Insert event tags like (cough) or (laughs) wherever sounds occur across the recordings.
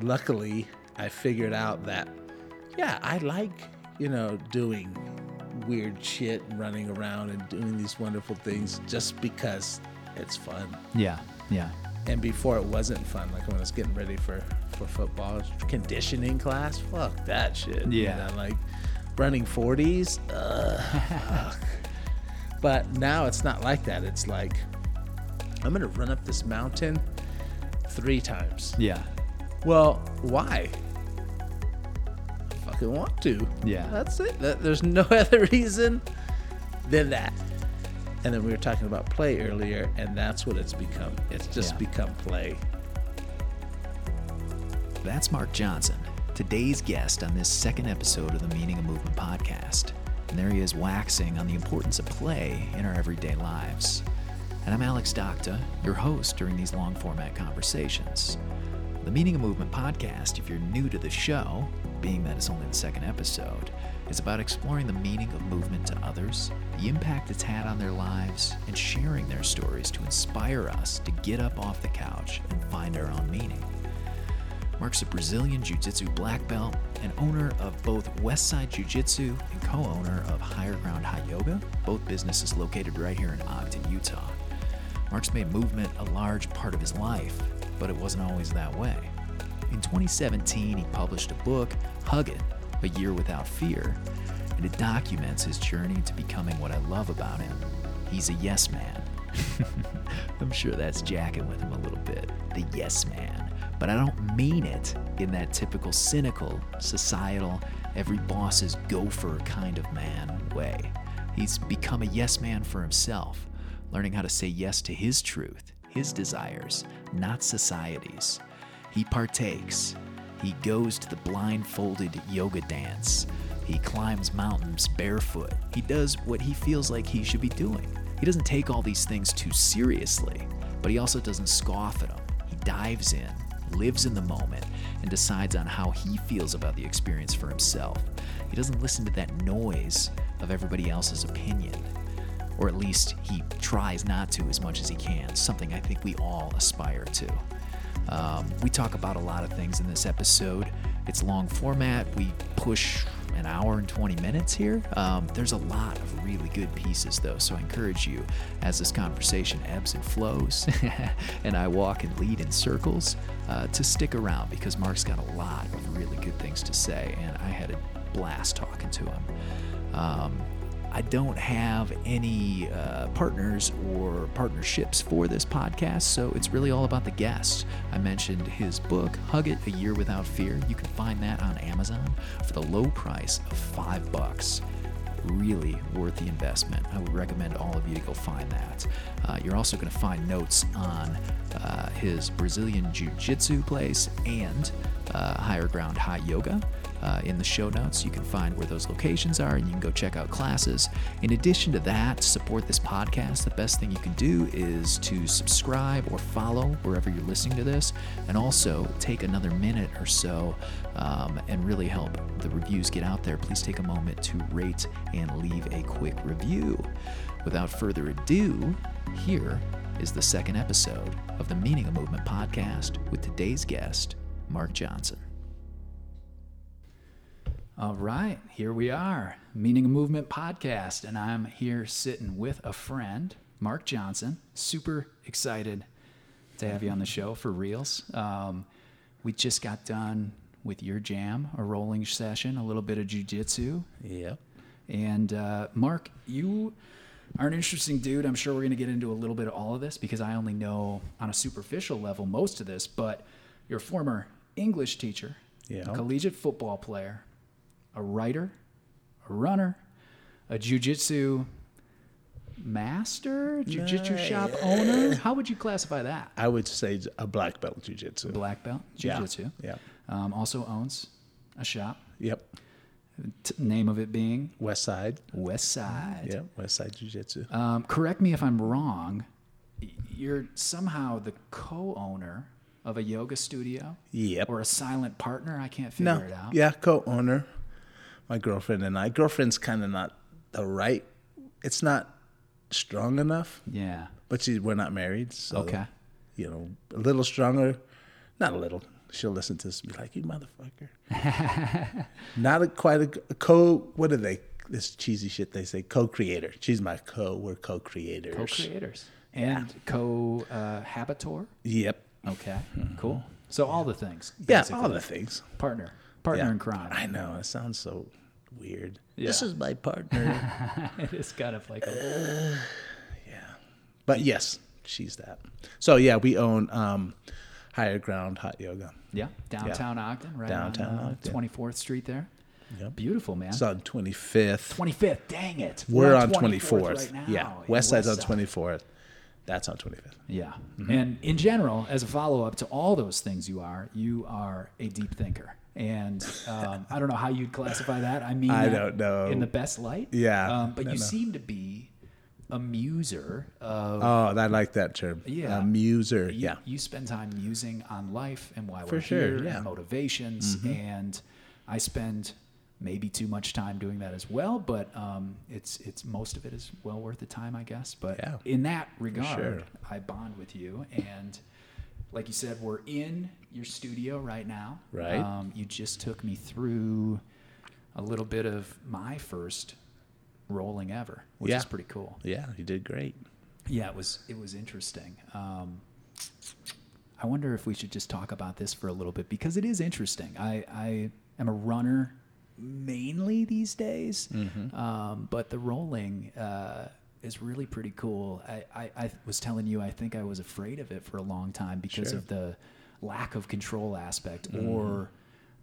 luckily, I figured out that, yeah, I like, you know, doing weird shit and running around and doing these wonderful things just because it's fun. Yeah. Yeah. And before it wasn't fun, like when I was getting ready for, for football, conditioning class, fuck that shit. you Yeah. know, like running 40s, ugh, fuck. (laughs) But now it's not like that. It's like, I'm going to run up this mountain three times. Yeah. Well, why? I fucking want to. Yeah. That's it. That- There's no (laughs) other reason than that. And then we were talking about play earlier, and that's what it's become. It's just Yeah. become play. That's Mark Johnson, today's guest on this second episode of the Meaning of Movement podcast. And there he is waxing on the importance of play in our everyday lives. And I'm Alex Docta, your host during these long format conversations. The Meaning of Movement podcast, if you're new to the show, being that it's only the second episode, is about exploring the meaning of movement to others, the impact it's had on their lives, and sharing their stories to inspire us to get up off the couch and find our own meaning. Mark's a Brazilian Jiu Jitsu black belt and owner of both Westside Jiu Jitsu and co owner of Higher Ground High Yoga, both businesses located right here in Ogden, Utah. Mark's made movement a large part of his life, but it wasn't always that way. In 2017, he published a book, Hug It A Year Without Fear, and it documents his journey to becoming what I love about him. He's a yes man. (laughs) I'm sure that's jacking with him a little bit. The yes man. But I don't mean it in that typical cynical, societal, every boss is gopher kind of man way. He's become a yes man for himself, learning how to say yes to his truth, his desires, not society's. He partakes. He goes to the blindfolded yoga dance. He climbs mountains barefoot. He does what he feels like he should be doing. He doesn't take all these things too seriously, but he also doesn't scoff at them. He dives in, lives in the moment, and decides on how he feels about the experience for himself. He doesn't listen to that noise of everybody else's opinion or at least he tries not to as much as he can, something I think we all aspire to. Um, we talk about a lot of things in this episode. It's long format. We push an hour and 20 minutes here. Um, there's a lot of really good pieces, though, so I encourage you as this conversation ebbs and flows (laughs) and I walk and lead in circles uh, to stick around because Mark's got a lot of really good things to say, and I had a blast talking to him. Um, I don't have any uh, partners or partnerships for this podcast, so it's really all about the guests. I mentioned his book, Hug It A Year Without Fear. You can find that on Amazon for the low price of five bucks. Really worth the investment. I would recommend all of you to go find that. Uh, you're also going to find notes on uh, his Brazilian Jiu Jitsu place and uh, Higher Ground High Yoga uh, in the show notes. You can find where those locations are and you can go check out classes. In addition to that, to support this podcast, the best thing you can do is to subscribe or follow wherever you're listening to this, and also take another minute or so um, and really help the reviews get out there. Please take a moment to rate and leave a quick review. Without further ado, here is the second episode of the Meaning of Movement podcast with today's guest, Mark Johnson. All right, here we are, Meaning Movement podcast, and I'm here sitting with a friend, Mark Johnson. Super excited to have you on the show for reals. Um, we just got done with your jam, a rolling session, a little bit of jujitsu, Yep. and uh, Mark, you are an interesting dude. I'm sure we're going to get into a little bit of all of this because I only know on a superficial level most of this, but you're a former English teacher, Yeah. a collegiate football player, a writer, a runner, a jujitsu master, jujitsu shop owner. How would you classify that? I would say a black belt jujitsu. Black belt, Yeah. jujitsu. Yeah. Um, also owns a shop. Yep. T- name of it being West Side. West Side. Yep. West Side Jiu-Jitsu. Um, correct me if I'm wrong. You're somehow the co-owner of a yoga studio, Yep. or a silent partner. I can't figure no. it out. Yeah, co-owner. My girlfriend and I. Girlfriend's kind of not the right. It's not strong enough, Yeah. but she, we're not married. So, Okay. You know, a little stronger. Not a little. she'll listen to this and be like, "You motherfucker." (laughs) Not a, quite a, a co. What are they? This cheesy shit they say co-creator. She's my co. We're co-creators. Co-creators and co-habitor. Uh, yep. Okay, mm-hmm. cool. So all the things. Yeah, all the things. partner, partner Yeah. in crime. I know it sounds so weird. This is my partner. (laughs) it is kind of like a, Yeah. but yes, she's that. So yeah, we own um, Higher Ground Hot Yoga. yeah, downtown Ogden, right Downtown on. Twenty Fourth Street there. Yep. Beautiful, man. It's on 25th. Twenty fifth. Dang it. We're on 24th 24th. right yeah, West Side's on 24th. That's on 25th. Yeah. Mm-hmm. And in general, as a follow up to all those things you are, you are a deep thinker. And um, I don't know how you'd classify that. I mean, I don't know. In the best light. Yeah, Um, but you seem to be a muser of. Oh, I like that term. Yeah. A muser. you, yeah. You spend time musing on life and why For we're sure, here yeah. Mm-hmm. motivations. And I spend maybe too much time doing that as well, but um, it's it's most of it is well worth the time, I guess. But Yeah. in that regard, sure. I bond with you and. Like you said, we're in your studio right now. Right. Um, you just took me through a little bit of my first rolling ever, which Yeah. is pretty cool. Yeah, you did great. Yeah, it was it was interesting. Um, I wonder if we should just talk about this for a little bit because it is interesting. I, I am a runner mainly these days, um, but the rolling uh, is really pretty cool. I, I, I was telling you, I think I was afraid of it for a long time because Sure. of the lack of control aspect or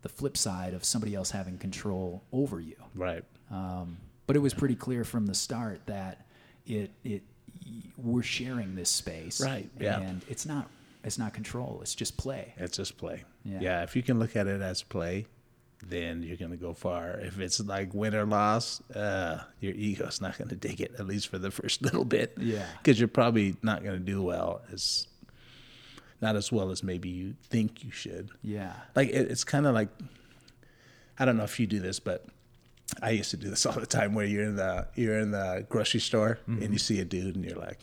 the flip side of somebody else having control over you. Right. Um, but it was pretty clear from the start that it it we're sharing this space, Right, yeah. And it's not it's not control; it's just play. It's just play. Yeah. Yeah. If you can look at it as play, then you're going to go far. If it's like win or loss, uh, your ego's not going (laughs) to dig it, at least for the first (laughs) little bit. Yeah. Because you're probably not going to do well as, not as well as maybe you think you should. Yeah, like it, it's kind of like I don't know if you do this, but I used to do this (laughs) all the time. Where you're in the you're in the grocery store Mm-hmm. and you see a dude and you're like,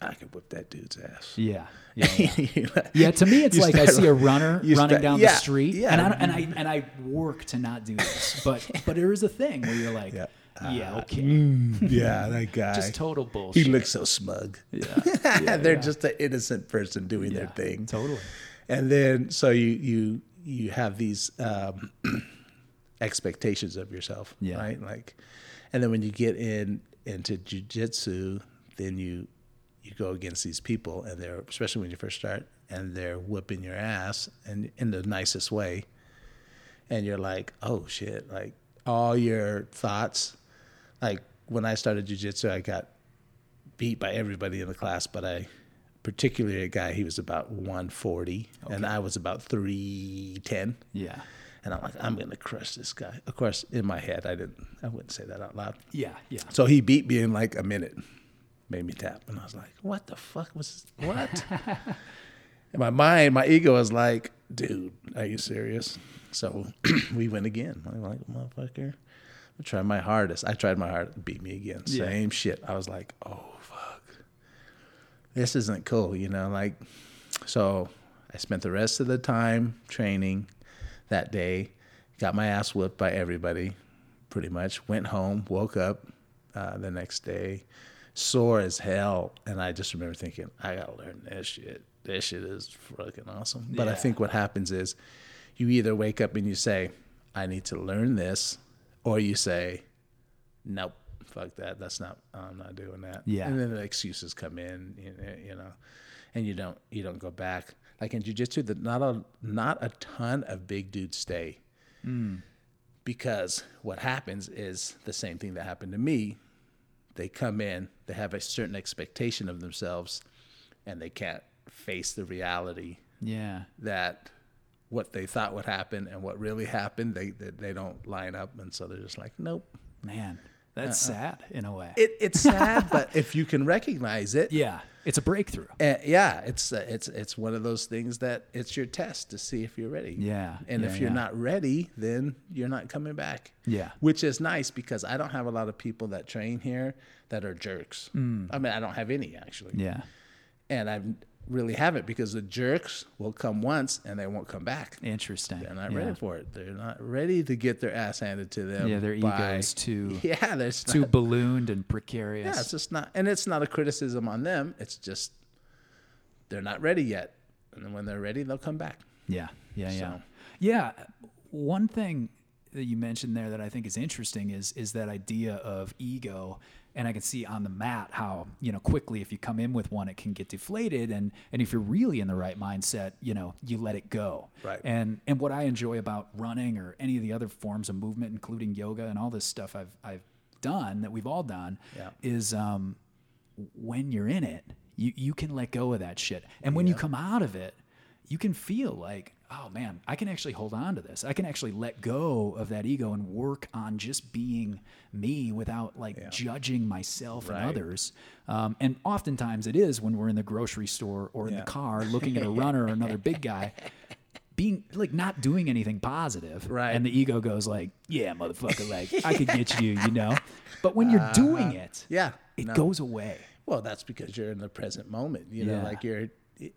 I could whip that dude's ass. yeah, yeah. (laughs) yeah. Yeah, to me, it's you like I see a runner running down yeah, the street, yeah. and I and I and I work to not do this, but (laughs) but there is a thing where you're like, Yeah. yeah, okay, yeah, that guy. just total bullshit. he looks so smug. (laughs) yeah, They're just an innocent person doing their thing. totally. and then so you you you have these um, (clears throat) expectations of yourself, Yeah. right? Like, and then when you get in into jujitsu, then you you go against these people, and they're especially when you first start, and they're whipping your ass, and in the nicest way, and you're like, oh shit, like all your thoughts, like when I started jujitsu, I got beat by everybody in the class, but I particularly a guy he was about 140 and I was about 310 Yeah, and I'm like I'm to crush this guy. Of course, in my head I didn't I wouldn't say that out loud. yeah, yeah. So he beat me in like a minute. Made me tap and I was like, "What the fuck was this? what?" (laughs) in my mind, my ego was like, "Dude, are you serious?" So (clears throat) we went again. I'm like, "Motherfucker." I tried my hardest. I tried my hardest. Beat me again. Yeah. Same shit. I was like, "Oh fuck." this isn't cool, you know, like so I spent the rest of the time training that day, got my ass whipped by everybody pretty much, went home, woke up uh, the next day, sore as hell, and I just remember thinking, I gotta learn this shit. This shit is fucking awesome. But I think what happens is you either wake up and you say, I need to learn this, or you say, Nope, fuck that. That's not. I'm not doing that. Yeah. And then the excuses come in, you know, you know, and you don't you don't go back. Like in jujitsu, that not a not a ton of big dudes stay, hmm. because what happens is the same thing that happened to me. They come in, they have a certain expectation of themselves, and they can't face the reality Yeah. that what they thought would happen and what really happened, they they, they don't line up, and so they're just like, nope. Man, that's sad in a way. It, it's sad, (laughs) but if you can recognize it, yeah, it's a breakthrough. Uh, yeah, it's uh, it's it's one of those things that it's your test to see if you're ready. Yeah, and yeah, if you're yeah. not ready, then you're not coming back. Yeah. which is nice because I don't have a lot of people that train here that are jerks. I mean, I don't have any actually. Mm. Yeah. and I've really have it because the jerks will come once and they won't come back. Interesting. They're not yeah. ready for it. They're not ready to get their ass handed to them. Yeah, their by- ego is too (laughs) Yeah, there's too not, ballooned and precarious. yeah, it's just not, and it's not a criticism on them. It's just they're not ready yet, and when they're ready, they'll come back. Yeah, yeah, yeah, yeah. One thing that you mentioned there that I think is interesting is is that idea of ego, and I can see on the mat how you know quickly if you come in with one, it can get deflated, and and if you're really in the right mindset, you know you let it go. Right. And and what I enjoy about running or any of the other forms of movement, including yoga and all this stuff I've I've done that we've all done, Yeah. is um, when you're in it, you, you can let go of that shit. And when you come out of it, you can feel like, oh man, I can actually hold on to this. I can actually let go of that ego and work on just being me without like judging myself and others. Um, and oftentimes it is when we're in the grocery store or in Yeah. the car looking at a runner or another big guy. (laughs) Being like not doing anything positive, Right. And the ego goes like, "Yeah, motherfucker, like I could get you, you know." (laughs) But when you're doing it, Yeah, it no. goes away. Well, that's because you're in the present moment. You know, Yeah. like you're.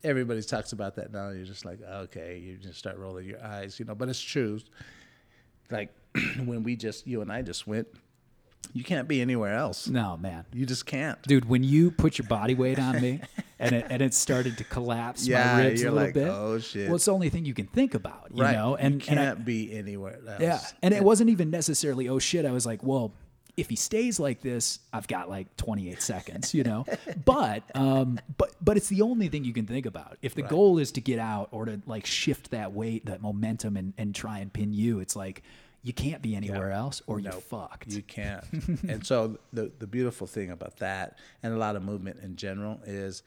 Everybody talks about that now. You're just like, okay, you just start rolling your eyes, you know. But it's true. Like (clears throat) when we just, you and I just went, you can't be anywhere else. No, man. You just can't. Dude, when you put your body weight on me (laughs) and it, and it started to collapse Yeah, my ribs a you're little like, bit. "Oh, shit." Well, it's the only thing you can think about, you right. know? And, you and I- can't be anywhere else. yeah. And it wasn't even necessarily, oh shit. I was like, well, if he stays like this, I've got like 28 seconds, you know? but, um, but, but it's the only thing you can think about. If the goal is to get out or to like shift that weight, that momentum and, and try and pin you, it's like, you can't be anywhere else or you're fucked. You can't. (laughs) and so the the beautiful thing about that and a lot of movement in general is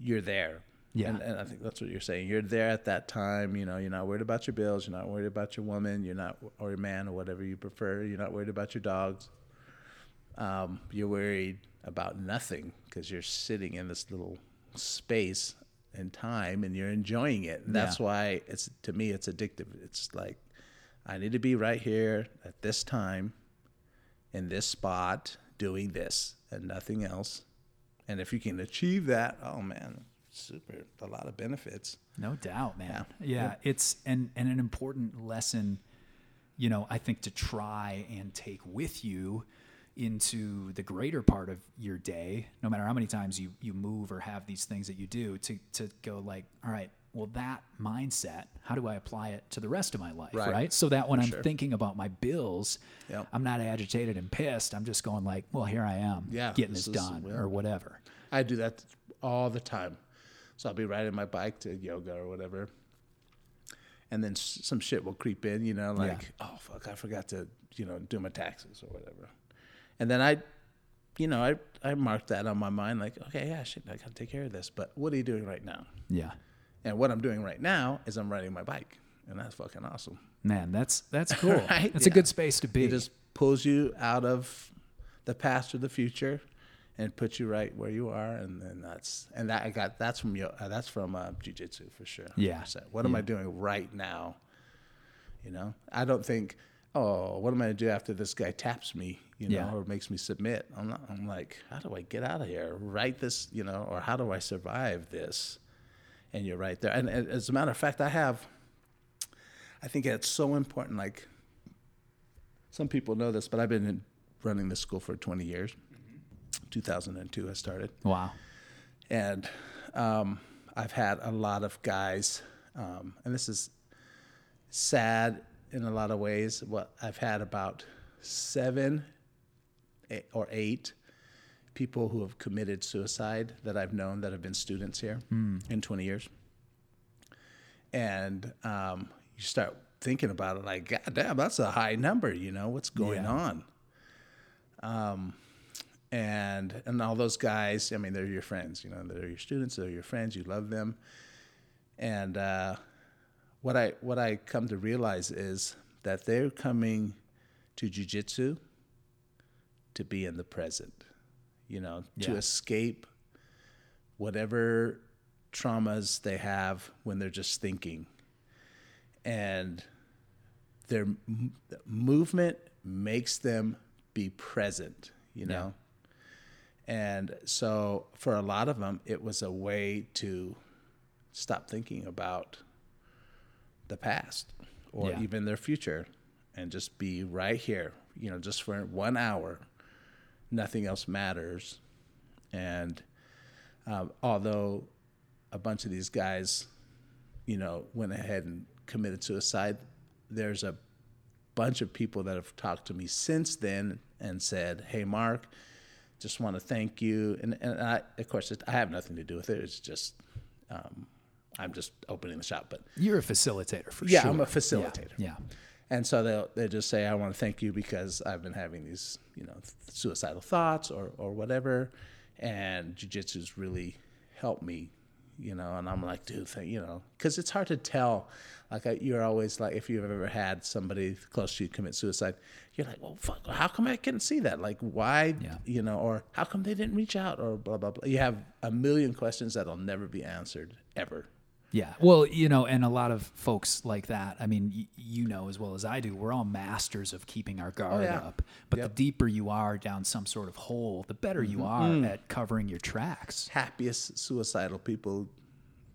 you're there. Yeah. And, and I think that's what you're saying. You're there at that time. You know, you're not worried about your bills. You're not worried about your woman. You're not, or your man, or whatever you prefer. You're not worried about your dogs. Um, you're worried about nothing because you're sitting in this little space and time and you're enjoying it. And that's Yeah. why it's, to me, it's addictive. It's like, I need to be right here at this time in this spot doing this and nothing else. And if you can achieve that, oh man, super, a lot of benefits. No doubt, man. Yeah. Yeah, it's and and an important lesson, you know, I think to try and take with you into the greater part of your day, no matter how many times you you move or have these things that you do, to to go like, all right, well that mindset, how do I apply it to the rest of my life, right? Right. So that when I'm sure. thinking about my bills, Yep. I'm not agitated and pissed. I'm just going like, well, here I am, Yeah, getting this, this is- done or whatever. I do that all the time. So I'll be riding my bike to yoga or whatever. And then some shit will creep in, you know, like, oh, fuck, I forgot to, you know, do my taxes or whatever. And then I, you know, I, I marked that on my mind, like, okay, yeah, shit, I gotta take care of this. But what are you doing right now? Yeah. And what I'm doing right now is I'm riding my bike. And that's fucking awesome. Man, that's that's cool. (laughs) Right? It's a good space to be. It just pulls you out of the past or the future and put you right where you are and then that's and that I got that's from yo- uh, that's from uh, jiu-jitsu for sure. Yeah. 100%. what am I doing right now? You know? I don't think oh what am I going to do after this guy taps me? You know Yeah. or makes me submit. I'm not I'm like how do I get out of here? Write this you know or how do I survive this? And you're right there. And, and as a matter of fact I have I think it's so important like some people know this, but I've been in, running this school for 20 years. 2002, I started, wow. and um, I've had a lot of guys, um, and this is sad in a lot of ways. What I've had about seven eight, or eight people who have committed suicide that I've known that have been students here in 20 years, and um, you start thinking about it like, God damn, that's a high number. You know what's going Yeah. on? Um, and and all those guys, I mean, they're your friends. You know, they're your students. They're your friends. You love them. And uh, what I what I come to realize is that they're coming to jujitsu to be in the present. You know, to escape whatever traumas they have when they're just thinking. And their m- movement makes them be present, you know? And so for a lot of them, it was a way to stop thinking about the past or Yeah. even their future and just be right here, you know, just for one hour. Nothing else matters. And um, although a bunch of these guys, you know, went ahead and committed suicide, there's a bunch of people that have talked to me since then and said, "Hey, Mark, just want to thank you." And and I, of course, it, I have nothing to do with it. It's just um, I'm just opening the shop, but You're a facilitator for Yeah, sure. Yeah, I'm a facilitator. Yeah. and so they'll they just say, "I want to thank you because I've been having these, you know, suicidal thoughts or or whatever, and jujitsu's really helped me." You know, and I'm like, dude, thank, you know, because it's hard to tell. Like, I, you're always like, if you've ever had somebody close to you commit suicide, you're like, well, fuck, how come I couldn't see that? Like, why, Yeah. you know, or how come they didn't reach out, or blah blah blah. You have a million questions that'll never be answered ever. Yeah. Well, you know, and a lot of folks like that, I mean, y- you know as well as I do, we're all masters of keeping our guard Oh, yeah. up. But Yep. the deeper you are down some sort of hole, the better you are Mm-hmm. at covering your tracks. Happiest suicidal people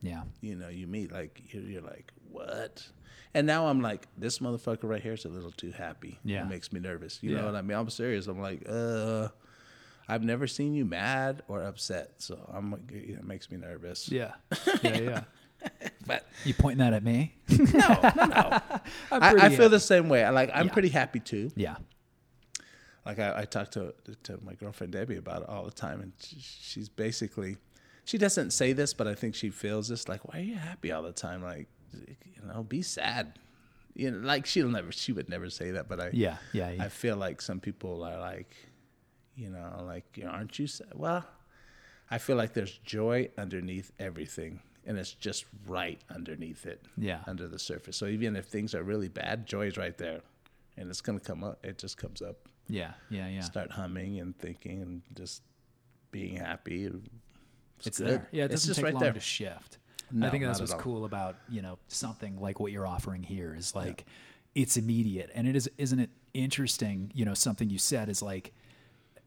Yeah. you know, you meet like you're, you're like, what? And now I'm like, this motherfucker right here is a little too happy. Yeah. it makes me nervous. You Yeah. know what I mean? I'm serious. I'm like, uh, I've never seen you mad or upset, so I'm. like, It makes me nervous. Yeah. (laughs) Yeah. Yeah. (laughs) But you pointing that at me? no, no, no. (laughs) I, I feel the same way. I like. I'm Yeah. pretty happy too. Yeah. like I, I talk to to my girlfriend Debbie about it all the time, and she, she's basically, she doesn't say this, but I think she feels this. Like, why are you happy all the time? Like, you know, be sad. You know, like she'll never, she would never say that, but I, Yeah. Yeah. yeah. I feel like some people are like, you know, like, aren't you sad? Well, I feel like there's joy underneath everything, and it's just right underneath it, Yeah. under the surface. So even if things are really bad, joy is right there, and it's gonna come up. It just comes up yeah. Yeah. Yeah. start humming and thinking and just being happy. It's, it's good. there. Yeah, it doesn't just take right long there. to shift. No, I think that's what's cool about you know something like what you're offering here is like it's immediate, and it is isn't it interesting? You know, something you said is like,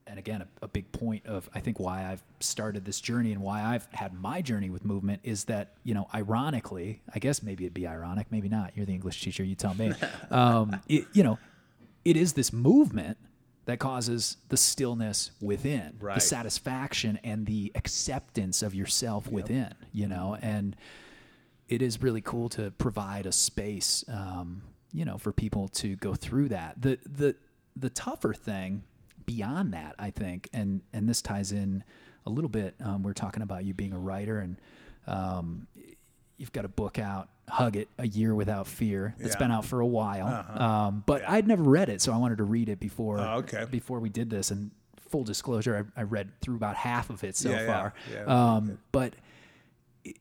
and again, a, a big point of I think why I've started this journey and why I've had my journey with movement is that you know, ironically, I guess maybe it'd be ironic, maybe not. You're the English teacher, you tell me. (laughs) um, it, you know, it is this movement that causes the stillness within, the satisfaction and the acceptance of yourself within, you know, and it is really cool to provide a space, um, you know, for people to go through that. The the the tougher thing beyond that, I think, and and this ties in a little bit. Um, we're talking about you being a writer, and um, you've got a book out, "Hug It: A Year Without Fear." It's Yeah. Uh-huh. been out for a while, um, but I'd never read it, so I wanted to read it before Oh, okay. before we did this. And full disclosure, I, I read through about half of it so Yeah, yeah, far. yeah, um, but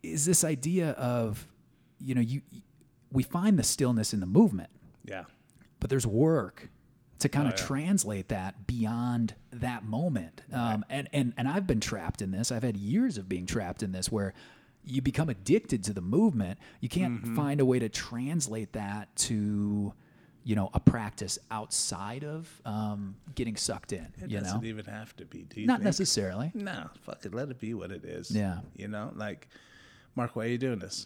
is this idea of you know you we find the stillness in the movement Yeah. but there's work to kind of Oh, yeah. translate that beyond that moment um, and, and and i've been trapped in this i've had years of being trapped in this where you become addicted to the movement you can't Mm-hmm. find a way to translate that to you know a practice outside of um, getting sucked in It you doesn't even have to be. Do you not think? necessarily No, fuck it. Let it be what it is. Yeah. You know, like, Mark, why are you doing this?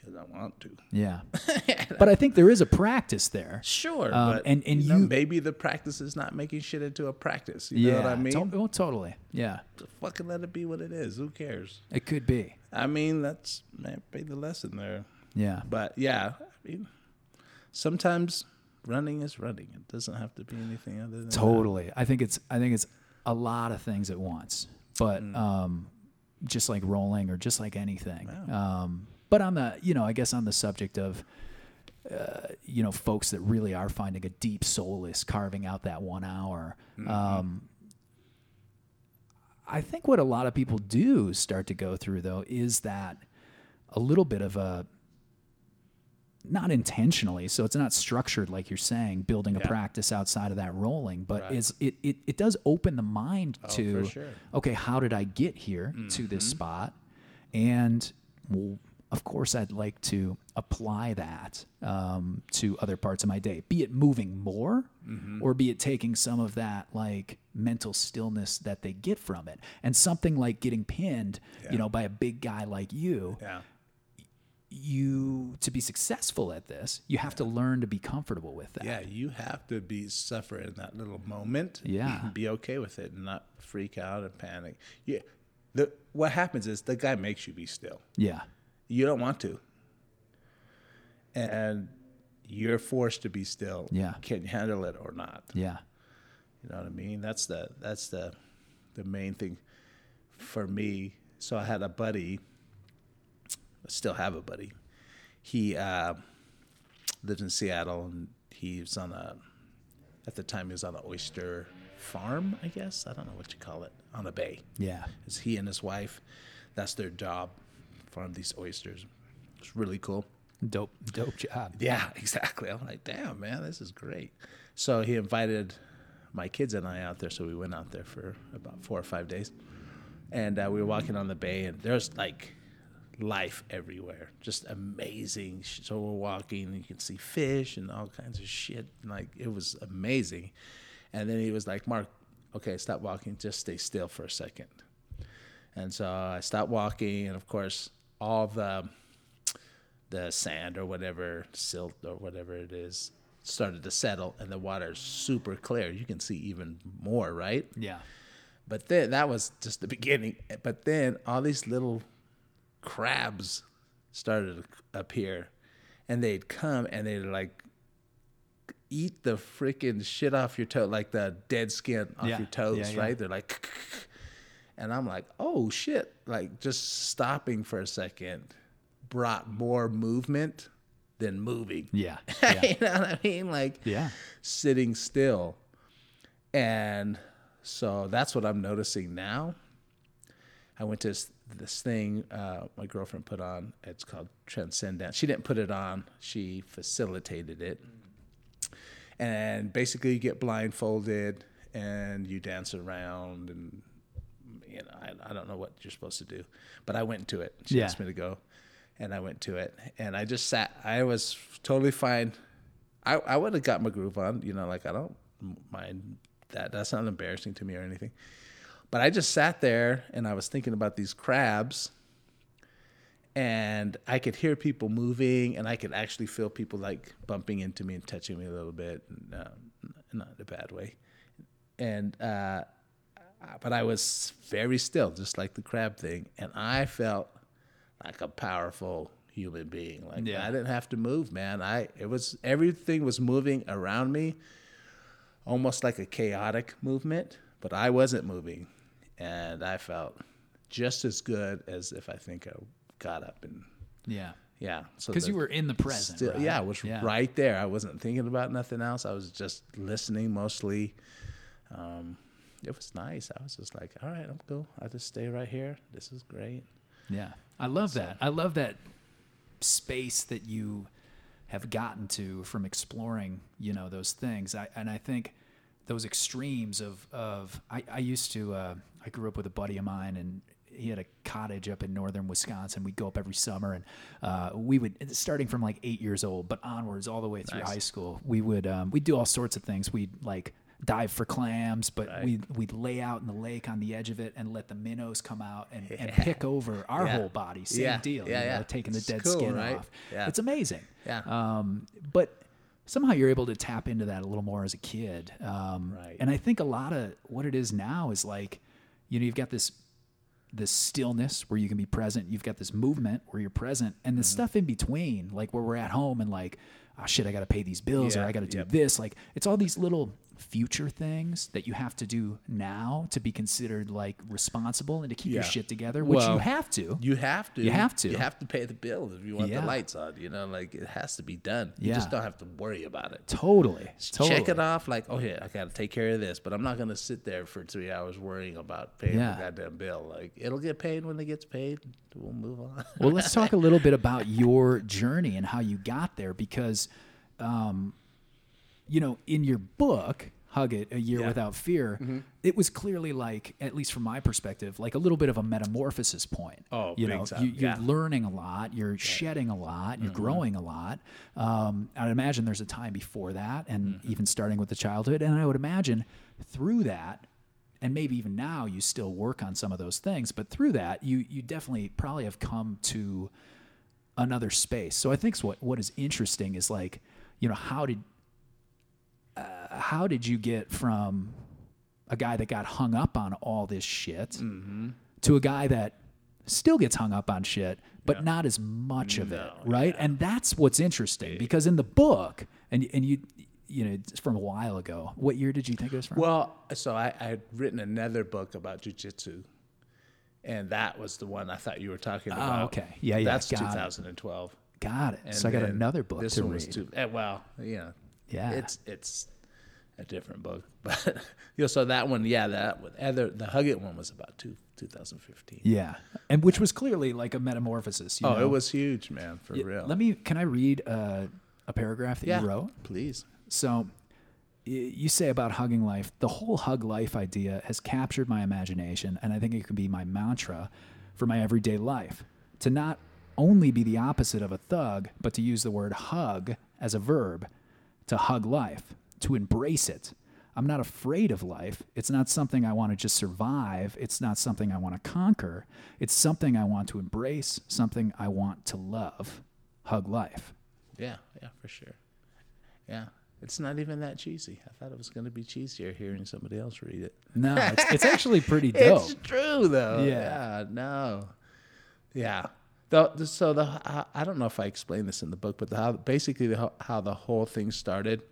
Because I want to. yeah (laughs) but i think there is a practice there Sure, Um, but and- and you, know, you- maybe the practice is not making shit into a practice. You know what I mean? to- oh, totally yeah Just Fucking let it be what it is. Who cares? it could be I mean, that's maybe the lesson there. yeah But yeah, I mean, sometimes running is running. It doesn't have to be anything other than that. Totally. I think it's I think it's a lot of things at once. But Mm. um just like rolling or just like anything. Um but on the you know, I guess on the subject of uh, you know, folks that really are finding a deep solace carving out that one hour. Mm-hmm. Um I think what a lot of people do start to go through though is that a little bit of a not intentionally, so it's not structured like you're saying, building a practice outside of that rolling, but Right. it's it, it it does open the mind Oh, to sure. Mm-hmm. okay, how did I get here to this spot? And well, of course, I'd like to apply that um, to other parts of my day, be it moving more Mm-hmm. or be it taking some of that like mental stillness that they get from it. And something like getting pinned, you know, by a big guy like you, Yeah. you to be successful at this, you have to learn to be comfortable with that. Yeah, you have to be suffer in that little moment. Yeah. and be okay with it and not freak out and panic. Yeah, the what happens is the guy makes you be still. Yeah. You don't want to, and you're forced to be still. Yeah. can you handle it or not? Yeah. You know what I mean? That's the that's the the main thing for me. So I had a buddy, I still have a buddy. He uh, lived in Seattle and he was on a at the time he was on an oyster farm, I guess. I don't know what you call it, on a bay. Yeah. It's he and his wife. That's their job, farm these oysters. It's really cool. Dope, dope job. Yeah, (laughs) exactly. I'm like, damn, man, this is great. So he invited my kids and I out there. So we went out there for about four or five days. And uh, we were walking on the bay, and there's like life everywhere. Just amazing. So we're walking, and you can see fish and all kinds of shit. Like, it was amazing. And then he was like, Mark, okay, stop walking. Just stay still for a second. And so I stopped walking, and of course, all the the sand or whatever silt or whatever it is started to settle and the water's super clear you can see even more right Yeah. but then that was just the beginning but then all these little crabs started to appear and they'd come and they'd like eat the freaking shit off your toe like the dead skin off Yeah. your toes Yeah, yeah. right they're like (laughs) and i'm like oh shit like just stopping for a second brought more movement than moving Yeah. (laughs) Yeah. you know what i mean like yeah. sitting still. And so that's what I'm noticing now. I went to this, this thing uh, my girlfriend put on. It's called Transcendent. She didn't put it on, she facilitated it. And basically, you get blindfolded and you dance around and you know, I, I don't know what you're supposed to do, but I went to it. She Yeah. asked me to go, and I went to it, and I just sat. I was totally fine. I I would have got my groove on, you know, like I don't mind that. That's not embarrassing to me or anything. But I just sat there and I was thinking about these crabs, and I could hear people moving, and I could actually feel people like bumping into me and touching me a little bit, and, uh, not in a bad way. And uh, but I was very still, just like the crab thing, and I felt like a powerful human being. Like Yeah. I didn't have to move, man. I it was everything was moving around me, almost like a chaotic movement, but I wasn't moving, and I felt just as good as if I think I got up and Yeah. yeah. So Because the- you were in the present. Still, right? Yeah, I was Yeah. right there. I wasn't thinking about nothing else. I was just listening mostly. Um, it was nice. I was just like, all right, I'm cool. I'll just stay right here. This is great. Yeah. I love that. I love that space that you have gotten to from exploring, you know, those things. I, and I think those extremes of, of I, I used to, uh, I grew up with a buddy of mine and he had a cottage up in northern Wisconsin. We'd go up every summer and uh, we would, starting from like eight years old, but onwards all the way through high school, we would, um, we'd do all sorts of things. We'd like dive for clams, but Right. we'd, we'd lay out in the lake on the edge of it and let the minnows come out and, and pick over our Yeah. whole body. Same Yeah. deal. Yeah, you know, yeah. taking the It's dead cool, skin right? off. Yeah. It's amazing. Yeah. Um, but somehow you're able to tap into that a little more as a kid. Um, Right. And I think a lot of what it is now is like, you know, you've got this this stillness where you can be present. You've got this movement where you're present, and Mm-hmm. the stuff in between, like where we're at home and like, oh shit, I got to pay these bills or I got to do yep. this. Like, it's all these little future things that you have to do now to be considered like responsible and to keep your shit together, which you have to. You have to. You have to. You have to pay the bill if you want Yeah. the lights on. You know, like it has to be done. You Yeah. just don't have to worry about it. totally. totally. Check it off like, oh yeah, I got to take care of this, but I'm not gonna sit there for three hours worrying about paying Yeah. the goddamn bill. Like it'll get paid when it gets paid. We'll move on. well, let's talk a little bit (laughs) about your journey and how you got there because, um, you know, in your book, Hug It, A Year Yeah. Mm-hmm. Without Fear, it was clearly like, at least from my perspective, like a little bit of a metamorphosis point. Oh, you know, time. you, you're Yeah. Mm-hmm. learning a lot, you're shedding a lot, you're growing a lot. Um, I'd imagine there's a time before that, and Mm-hmm. even starting with the childhood. And I would imagine through that, and maybe even now you still work on some of those things, but through that you you definitely probably have come to another space. So I think what what is interesting is like, you know, how did how did you get from a guy that got hung up on all this shit Mm-hmm. to a guy that still gets hung up on shit, but not as much of it, No, right? And that's what's interesting because in the book, and and you you know it's from a while ago. What year did you think it was from? Well, so I, I had written another book about jujitsu, and that was the one I thought you were talking about. Oh, okay. Yeah, yeah, That's got it. 2012. got it. And so I got another book This to one read. was too. eh, Well, yeah, Yeah. It's it's a different book, (laughs) but you know, so that one, yeah, that one, other the Hug It one was about two 2015. yeah, and which was clearly like a metamorphosis. You Oh, know? it was huge, man, for Yeah, real. Let me. Can I read uh, a paragraph that yeah, you wrote? please. So you say about hugging life, the whole hug life idea has captured my imagination, and I think it can be my mantra for my everyday life. To not only be the opposite of a thug, but to use the word hug as a verb, to hug life, to embrace it. I'm not afraid of life. It's not something I want to just survive. It's not something I want to conquer. It's something I want to embrace, something I want to love. Hug life. Yeah, yeah, for sure. Yeah, it's not even that cheesy. I thought it was going to be cheesier hearing somebody else read it. No, it's, it's (laughs) actually pretty dope. It's true though. Yeah. Yeah. no. Yeah. The, so the I- I don't know if I explained this in the book, but the, how basically the, how the whole thing started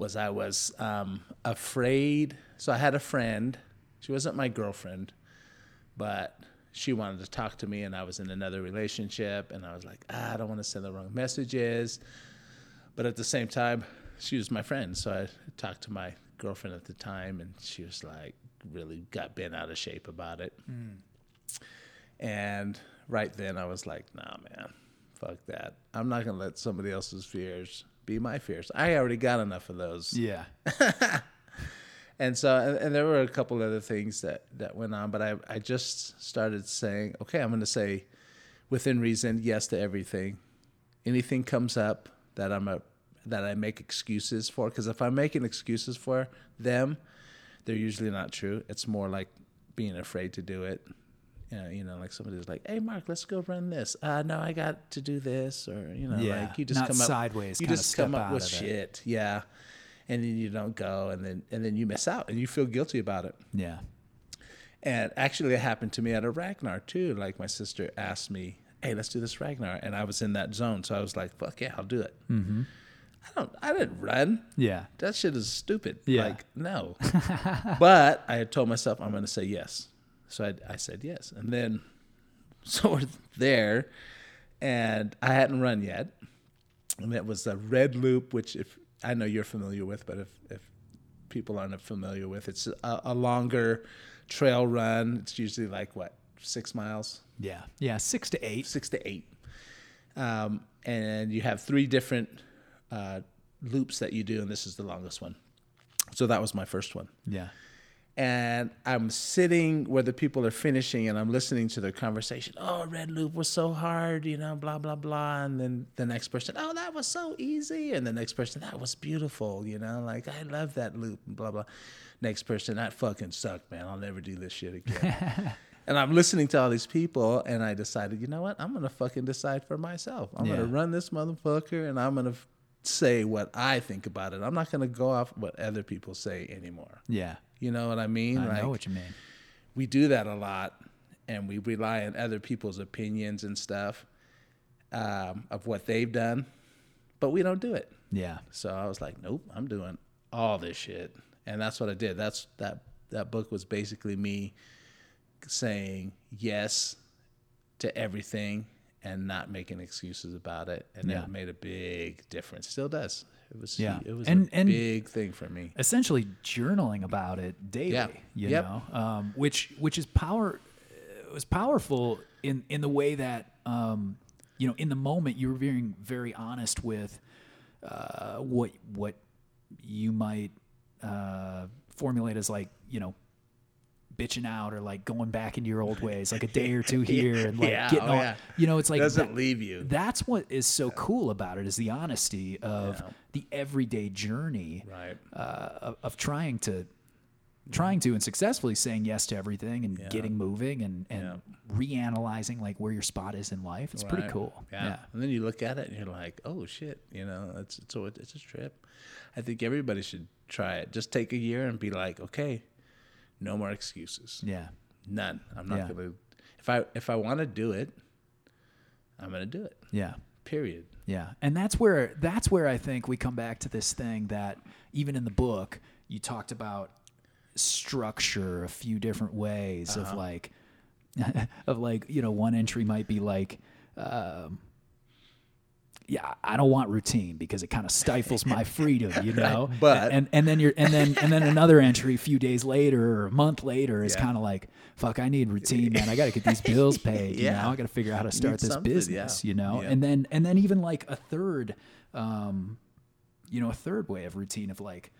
was I was um, afraid. So I had a friend. She wasn't my girlfriend, but she wanted to talk to me, and I was in another relationship, and I was like, ah, I don't want to send the wrong messages. But at the same time, she was my friend, so I talked to my girlfriend at the time, and she was like, really got bent out of shape about it. And right then, I was like, Nah, man, fuck that. I'm not gonna let somebody else's fears be my fears. I already got enough of those. Yeah. (laughs) And so, and, and there were a couple other things that that went on, but I I just started saying, okay, I'm going to say, within reason, yes to everything. Anything comes up that I'm a that I make excuses for, because if I'm making excuses for them, they're usually not true. It's more like being afraid to do it. You know, you know, like somebody's like, "Hey, Mark, let's go run this." Uh, no, I got to do this, or you know, Yeah, like you just come up sideways You just come up with it. shit, yeah, and then you don't go, and then and then you miss out, and you feel guilty about it. Yeah. And actually, it happened to me at a Ragnar too. Like my sister asked me, "Hey, let's do this Ragnar," and I was in that zone, so I was like, "Fuck yeah, I'll do it." Mm-hmm. I don't. I didn't run. Yeah. That shit is stupid. Yeah. Like no. (laughs) but I had told myself I'm going to say yes, so I, I said yes, and then (laughs) so we're there, and I hadn't run yet, and it was a red loop, which if I know you're familiar with, but if if people aren't familiar with, it's a, a longer trail run. It's usually like what six miles, Yeah. Yeah. Six to eight. six to eight, um, and you have three different uh, loops that you do, and this is the longest one. So that was my first one Yeah. And I'm sitting where the people are finishing and I'm listening to their conversation. Oh, Red Loop was so hard, you know, blah, blah, blah. And then the next person, oh, that was so easy. And the next person, that was beautiful, you know, like I love that loop, and blah, blah. Next person, that fucking sucked, man. I'll never do this shit again. (laughs) and I'm listening to all these people and I decided, you know what? I'm going to fucking decide for myself. I'm going to run this motherfucker and I'm going to say what I think about it. I'm not going to go off what other people say anymore. Yeah. You know what I mean? I know what you mean. we do that a lot and we rely on other people's opinions and stuff um, of what they've done, but we don't do it. Yeah. So I was like, nope, I'm doing all this shit. And that's what I did. That's that that book was basically me saying yes to everything and not making excuses about it. And Yeah. it made a big difference. Still does. It was Yeah. it was And- a and- big thing for me. Essentially journaling about it daily. Yeah. You Yep. know, um, which which is power. It was powerful in in the way that um, you know in the moment you were being very honest with uh, what what you might uh, formulate as like you know bitching out or like going back into your old ways like a day or two (laughs) here and like Yeah, getting oh, all yeah. you know it's like Doesn't that- leave you. that's what is so cool about it is the honesty of Yeah. the everyday journey Right. uh, of, of trying to trying to and successfully saying yes to everything and Yeah. getting moving and and reanalyzing like where your spot is in life. It's pretty cool. Yeah. yeah. And then you look at it and you're like, oh shit, you know, it's it's a, it's a trip. I think everybody should try it. Just take a year and be like, okay, no more excuses. Yeah. None. I'm not Yeah. gonna. If I if I want to do it, I'm gonna do it. Yeah. Period. Yeah. And that's where that's where I think we come back to this thing that even in the book you talked about structure a few different ways Uh-huh. of like (laughs) of like, you know, one entry might be like um yeah, I don't want routine because it kind of stifles my (laughs) freedom, you know. But- and and then you're and then and then another entry a few days later or a month later is Yeah. kind of like, fuck, I need routine, (laughs) man. I got to get these bills paid. You Yeah. know, I got to figure out how to start this something, yeah. business. You know, Yeah. and then and then even like a third, um, you know, a third way of routine of like,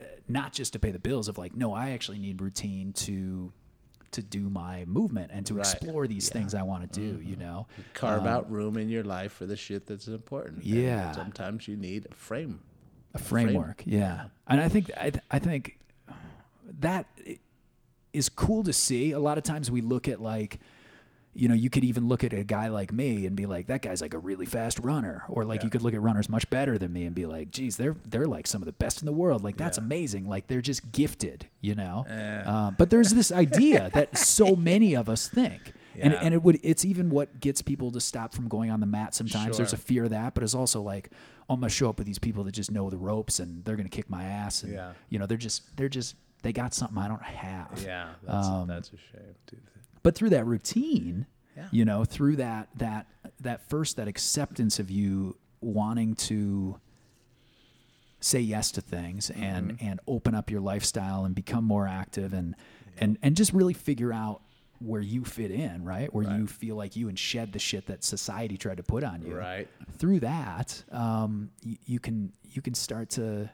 uh, not just to pay the bills of like, no, I actually need routine to to do my movement and to Right. explore these things I want to do. Mm-hmm. You know, Carve out um, room in your life for the shit that's important. And Yeah. sometimes you need a frame. a framework yeah and i think i, I think that is cool to see a lot of times we look at like you know you could even look at a guy like me and be like that guy's like a really fast runner. Or like you could look at runners much better than me and be like geez they're they're like some of the best in the world. Like that's amazing. Like they're just gifted you know? Uh, but there's this idea (laughs) that so many of us think. And, Yeah. and it would it's even what gets people to stop from going on the mat sometimes. There's a fear of that but it's also like oh, i'm gonna show up with these people that just know the ropes and they're gonna kick my ass. And Yeah. you know they're just they're just they got something i don't have. Yeah, that's, Um, that's a shame. Dude. But through that routine Yeah. you know through that that that first that acceptance of you wanting to say yes to things and Mm-hmm. and open up your lifestyle and become more active and and and just really figure out where you fit in right where you feel like you and shed the shit that society tried to put on you Right. through that um, you, you can you can start to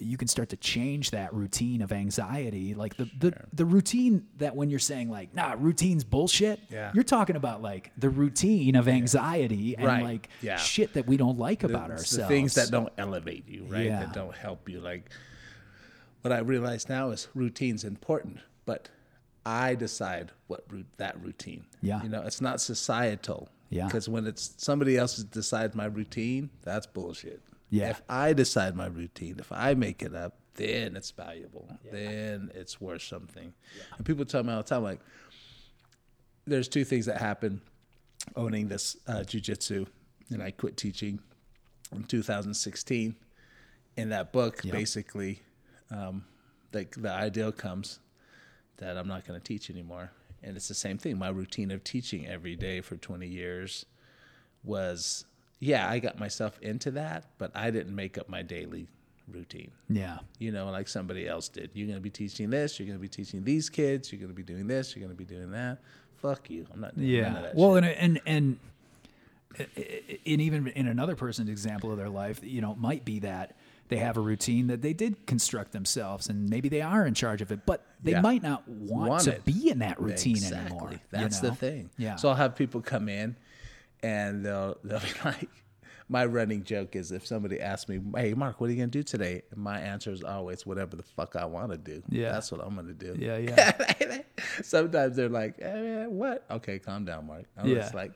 you can start to change that routine of anxiety like the, the the routine that when you're saying like nah routine's bullshit Yeah. you're talking about like the routine of anxiety and Right. like Yeah. shit that we don't like about ourselves The things that don't elevate you, right? Yeah. That don't help you. Like what I realize now is routine's important, but I decide what route that routine. Yeah. You know, it's not societal. Yeah. Because when it's somebody else decides my routine, that's bullshit. Yeah. If I decide my routine, if I make it up, then it's valuable. Then it's worth something. And people tell me all the time, like, there's two things that happen owning this uh, jujitsu, and I quit teaching in 2016. In that book, basically, um, the the ideal comes that I'm not going to teach anymore, and it's the same thing. My routine of teaching every day for 20 years was, yeah, I got myself into that, but I didn't make up my daily routine yeah you know, like somebody else did. You're going to be teaching this. You're going to be teaching these kids. You're going to be doing this. You're going to be doing that. Fuck you. I'm not doing none of that well shit. and and and uh, uh, uh, and even in another person's example of their life you know it might be that they have a routine that they did construct themselves and maybe they are in charge of it but they Yeah. might not want, Want to it. be in that routine exactly. anymore you That's know? the thing. yeah So I'll have people come in, and they'll (laughs) they'll be like, my running joke is if somebody asks me, "Hey, Mark, what are you gonna do today?" My answer is always whatever the fuck I want to do. Yeah. that's what I'm gonna do. Yeah, yeah. (laughs) sometimes they're like, eh, "What?" Okay, calm down, Mark. I'm Yeah. just like,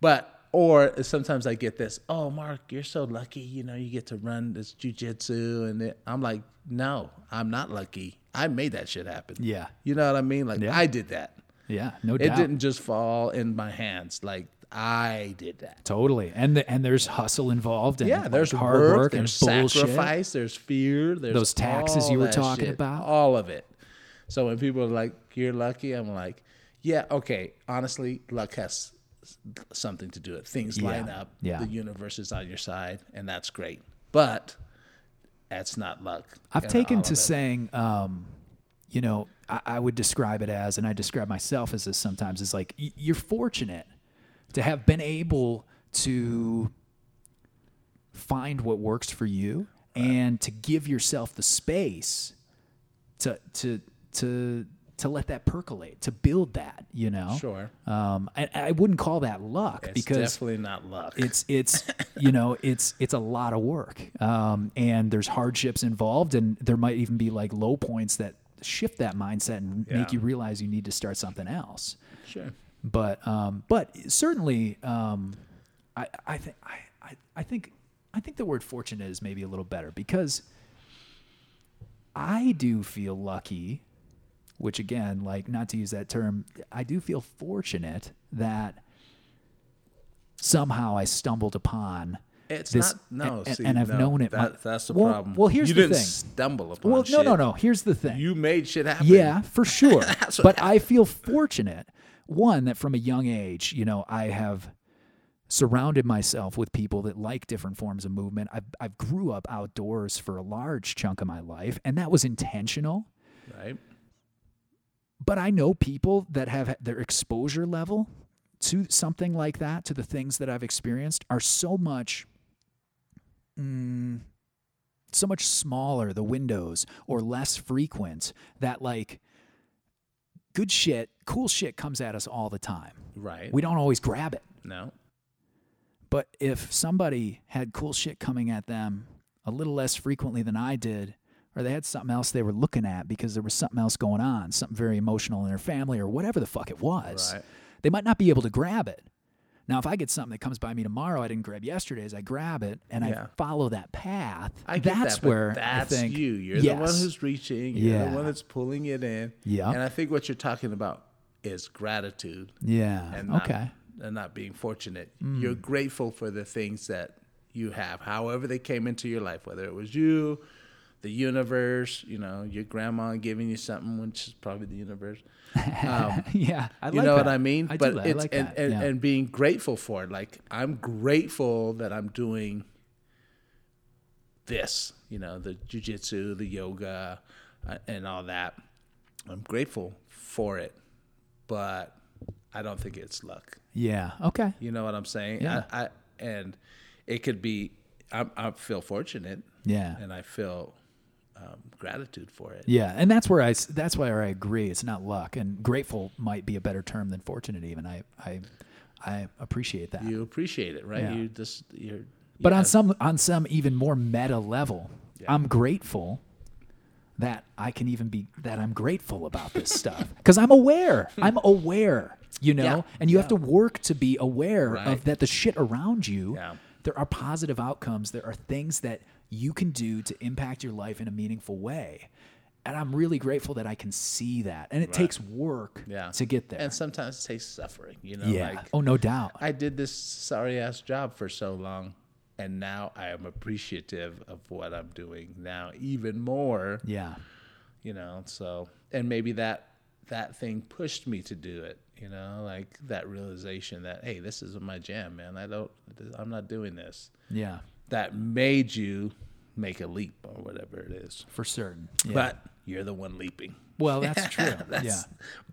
but or sometimes I get this, "Oh, Mark, you're so lucky. You know, you get to run this jujitsu," and it, I'm like, "No, I'm not lucky. I made that shit happen." Yeah. you know what I mean? Like Yeah. I did that. yeah no It doubt didn't just fall in my hands. Like I did that. totally and the, and there's hustle involved and Yeah, like, there's hard work, work, there's and bullshit sacrifice, there's fear, there's Those taxes you were talking shit, about. all of it. So when people are like, "You're lucky," I'm like, "Yeah, okay." Honestly, luck has something to do with it. Things line up. yeah. The universe is on your side, and that's great. But that's not luck. I've taken to saying, um, you know, I, I would describe it as, and I describe myself as this sometimes, is like you're fortunate to have been able to find what works for you and to give yourself the space to to to to let that percolate, to build that, you know. Sure. Um, I, I wouldn't call that luck It's because definitely not luck. it's it's (laughs) you know it's it's a lot of work um, and there's hardships involved and there might even be like low points that shift that mindset and Yeah. make you realize you need to start something else sure. But um, but certainly um, I I think I, I think I think the word fortunate is maybe a little better because I do feel lucky, which again, like not to use that term, I do feel fortunate that somehow I stumbled upon It's this, not no. and, see, and I've no, known it. That, my- that's the well, problem. Well, here's the thing. you the didn't thing. stumble upon. Well, no, no, no. Here's the thing. You made shit happen. Yeah, for sure. (laughs) But I feel fortunate, one, that from a young age, you know, I have surrounded myself with people that like different forms of movement. I've, I've grew up outdoors for a large chunk of my life, and that was intentional. Right. But I know people that have their exposure level to something like that, to the things that I've experienced, are so much, mm, so much smaller, the windows, or less frequent that, like, good shit, cool shit comes at us all the time. Right. We don't always grab it. no. But if somebody had cool shit coming at them a little less frequently than I did, or they had something else they were looking at because there was something else going on, something very emotional in their family, or whatever the fuck it was, Right. they might not be able to grab it. Now, if I get something that comes by me tomorrow I didn't grab yesterday's, I grab it and Yeah. I follow that path, I that's that, where that's I think you. You're the one who's reaching. You're Yeah. the one that's pulling it in. Yeah. And I think what you're talking about is gratitude yeah, and not, okay, and not being fortunate. Mm. You're grateful for the things that you have, however they came into your life, whether it was you, the universe, you know, your grandma giving you something, which is probably the universe. Um, (laughs) yeah, I you like know what. I mean? I do but that. I it's like and, that. and, yeah. and being grateful for it. Like I'm grateful that I'm doing this, you know, the jujitsu, the yoga, uh, and all that. I'm grateful for it, but I don't think it's luck. yeah, okay, You know what I'm saying? Yeah. I, I and it could be. I'm, I feel fortunate, yeah. and I feel um, gratitude for it. Yeah, and that's where I that's where I agree. It's not luck, and grateful might be a better term than fortunate. Even I I I appreciate that. You appreciate it, right? Yeah. You just you're. but you on some on some even more meta level, Yeah. I'm grateful that I can even be that I'm grateful about this stuff because I'm aware. (laughs) I'm aware, you know, Yeah, and you have to work to be aware Right. of that the shit around you. Yeah. There are positive outcomes. There are things that you can do to impact your life in a meaningful way. And I'm really grateful that I can see that. And it takes work yeah. to get there. And sometimes it takes suffering, you know. yeah. Like oh, no doubt. I did this sorry ass job for so long, and now I am appreciative of what I'm doing now even more. yeah. You know, so and maybe that that thing pushed me to do it. You know, like that realization that hey, this isn't my jam, man. I don't. I'm not doing this. Yeah. That made you make a leap or whatever it is. For certain. Yeah. But you're the one leaping. well, that's (laughs) true. That's yeah.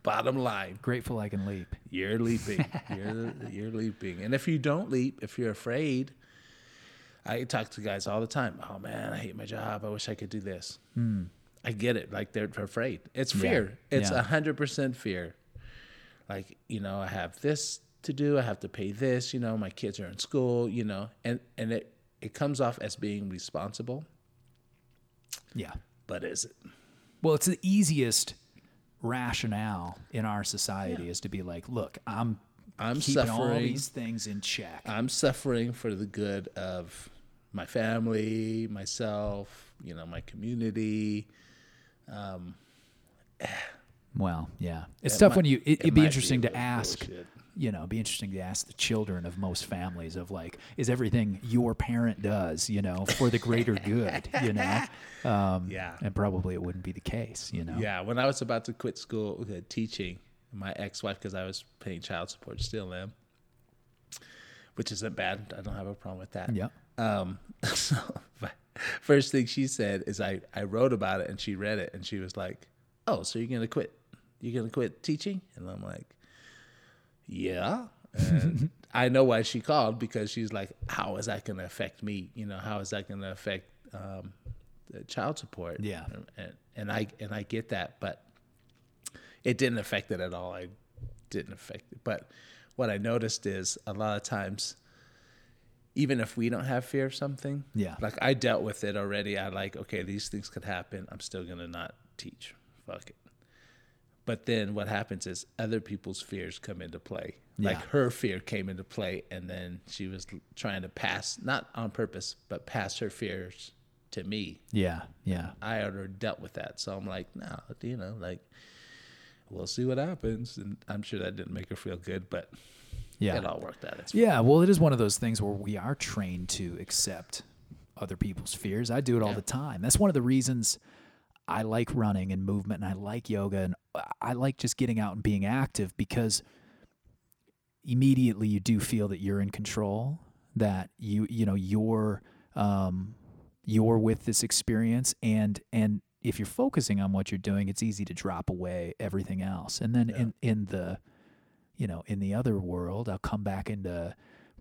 bottom line. Grateful I can leap. You're leaping. (laughs) you're you're leaping. And if you don't leap, if you're afraid, I talk to guys all the time. Oh man, I hate my job. I wish I could do this. Hmm. I get it. Like they're afraid. It's fear. It's. Yeah. a hundred percent fear. Like you know, I have this to do. I have to pay this. You know, my kids are in school. You know, and and it it comes off as being responsible, Yeah. but is it? Well, it's the easiest rationale in our society is to be like, look, I'm I'm keeping all these things in check. I'm suffering for the good of my family, myself, you know, my community. Um, well, yeah, it's tough might- when you. It, it it'd be interesting to ask. bullshit. You know, it'd be interesting to ask the children of most families of like, is everything your parent does, you know, for the greater (laughs) good, you know? Um, Yeah. and probably it wouldn't be the case, you know. Yeah, when I was about to quit school uh, teaching, my ex-wife, because I was paying child support, still am, which isn't bad. I don't have a problem with that. Yeah. Um, (laughs) so but first thing she said is I, I wrote about it and she read it and she was like, "Oh, so you're gonna quit? You're gonna quit teaching?" And I'm like, "Yeah." (laughs) And I know why she called because she's like, "How is that gonna affect me? You know, how is that gonna affect um, the child support?" Yeah. and, and I and I get that, but it didn't affect it at all. I didn't affect it. But what I noticed is a lot of times, even if we don't have fear of something, Yeah. like I dealt with it already. I like, okay, these things could happen. I'm still gonna not teach. Fuck it. But then what happens is other people's fears come into play. Like her fear came into play, and then she was trying to pass, not on purpose, but pass her fears to me. Yeah. Yeah. I already dealt with that. So I'm like, no, you know, like, we'll see what happens. And I'm sure that didn't make her feel good, but Yeah. it all worked out. It's Yeah, well, it is one of those things where we are trained to accept other people's fears. I do it all Yeah. the time. That's one of the reasons I like running and movement and I like yoga and I like just getting out and being active because immediately you do feel that you're in control, that you you know you're um you're with this experience and and if you're focusing on what you're doing, it's easy to drop away everything else. And then in in the you know, in the other world, I'll come back into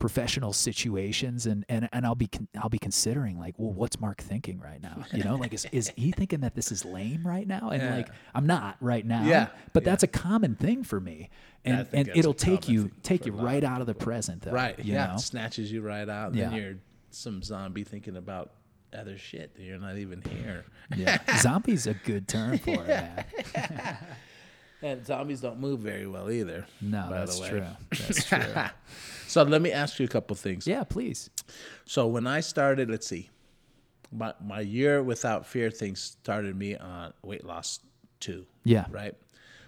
professional situations and and and I'll be I'll be considering like, well, what's Mark thinking right now? You know, like is is he thinking that this is lame right now? And Yeah. like I'm not right now. Yeah, But yeah. that's a common thing for me. And and it'll take you take you lot right out of the present though. right. You yeah. know? It snatches you right out. And Yeah. then you're some zombie thinking about other shit. You're not even here. Yeah. (laughs) Zombie's a good term for it, man. (laughs) And zombies don't move very well either. No, by the (laughs) that's true. That's (laughs) true. So let me ask you a couple things. yeah, please. So when I started, let's see, my my year without fear thing started me on weight loss two. Yeah. Right.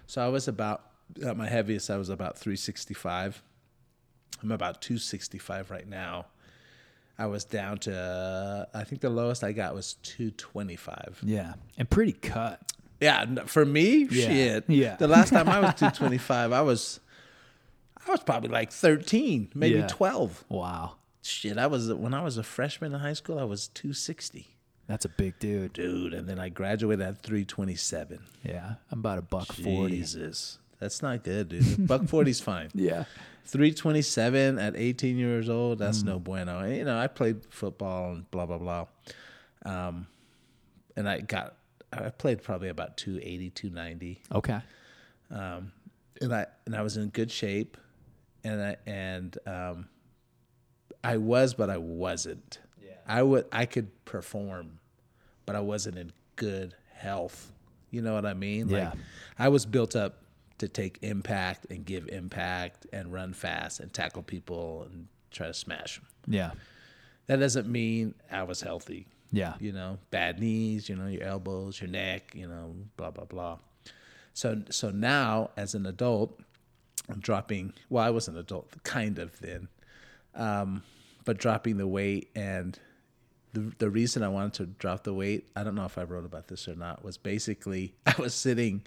So I was about at my heaviest. I was about three sixty five. I'm about two sixty five right now. I was down to I think the lowest I got was two twenty five. Yeah. And pretty cut. Yeah, for me, Yeah, shit. yeah. The last time I was (laughs) 225, I was I was probably like 13, maybe Yeah. 12. Wow. Shit, I was when I was a freshman in high school, I was 260. That's a big dude. Dude, and then I graduated at 327. Yeah. I'm about a buck 40. Jesus. That's not good, dude. Buck 40's fine. (laughs) Yeah. 327 at 18 years old, that's Mm. no bueno. You know, I played football and blah blah blah. Um and I got I played probably about 280, 290. Okay. and I and I was in good shape, and I and um, I was, but I wasn't. Yeah. I would I could perform, but I wasn't in good health. You know what I mean? Yeah. Like I was built up to take impact and give impact and run fast and tackle people and try to smash them. Yeah. That doesn't mean I was healthy. Yeah. You know, bad knees, you know, your elbows, your neck, you know, blah blah blah. So so now as an adult, I'm dropping. Well, I was an adult, kind of then, um, but dropping the weight and the the reason I wanted to drop the weight, I don't know if I wrote about this or not, was basically (laughs) I was sitting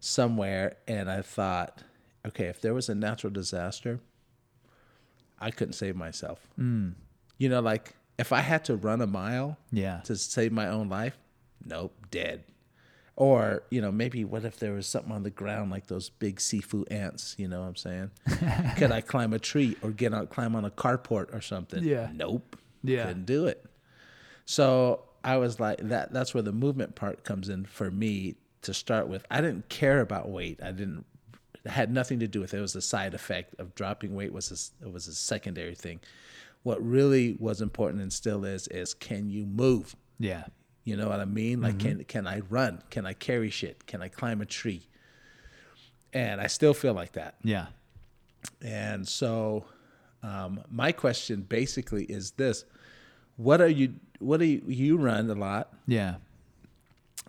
somewhere and I thought, okay, if there was a natural disaster, I couldn't save myself. You know, like if I had to run a mile Yeah. to save my own life, nope, dead. Or, you know, maybe what if there was something on the ground like those big seafood ants, you know what I'm saying? (laughs) Could I climb a tree or get on climb on a carport or something? Yeah. Nope. Yeah. Couldn't do it. So I was like that that's where the movement part comes in for me to start with. I didn't care about weight. I didn't it had nothing to do with it. It was a side effect of dropping weight was a, it was a secondary thing. What really was important and still is is can you move? Yeah. You know what I mean? Like can can I run? Can I carry shit? Can I climb a tree? And I still feel like that. Yeah. And so, um, my question basically is this: What are you? What do you? You run a lot, Yeah.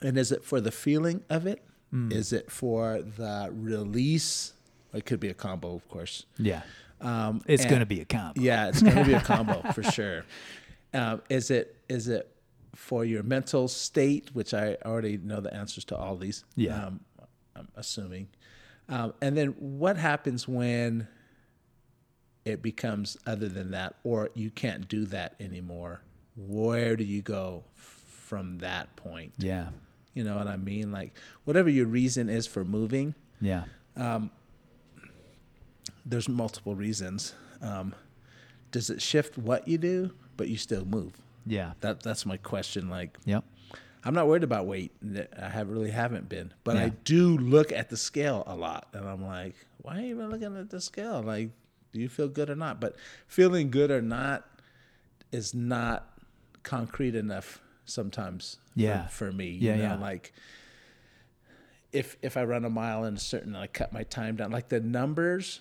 and is it for the feeling of it? Is it for the release? It could be a combo, of course. Yeah. Um, It's going to be a combo. Yeah, it's going to be a (laughs) combo for sure. Um, is it? Is it for your mental state, which I already know the answers to all these? Yeah. Um, I'm assuming. Um, and then what happens when it becomes other than that, or you can't do that anymore? Where do you go from that point? Yeah. You know what I mean? Like whatever your reason is for moving, Yeah. There's multiple reasons. Um, does it shift what you do, but you still move? Yeah. That that's my question. Like, Yep. I'm not worried about weight. I have really haven't been, but I do look at the scale a lot, and I'm like, why are you even looking at the scale? Like, do you feel good or not? But feeling good or not is not concrete enough sometimes. for- Yeah. For, me, Yeah, you know, yeah. like if if I run a mile in a certain, I cut my time down. Like the numbers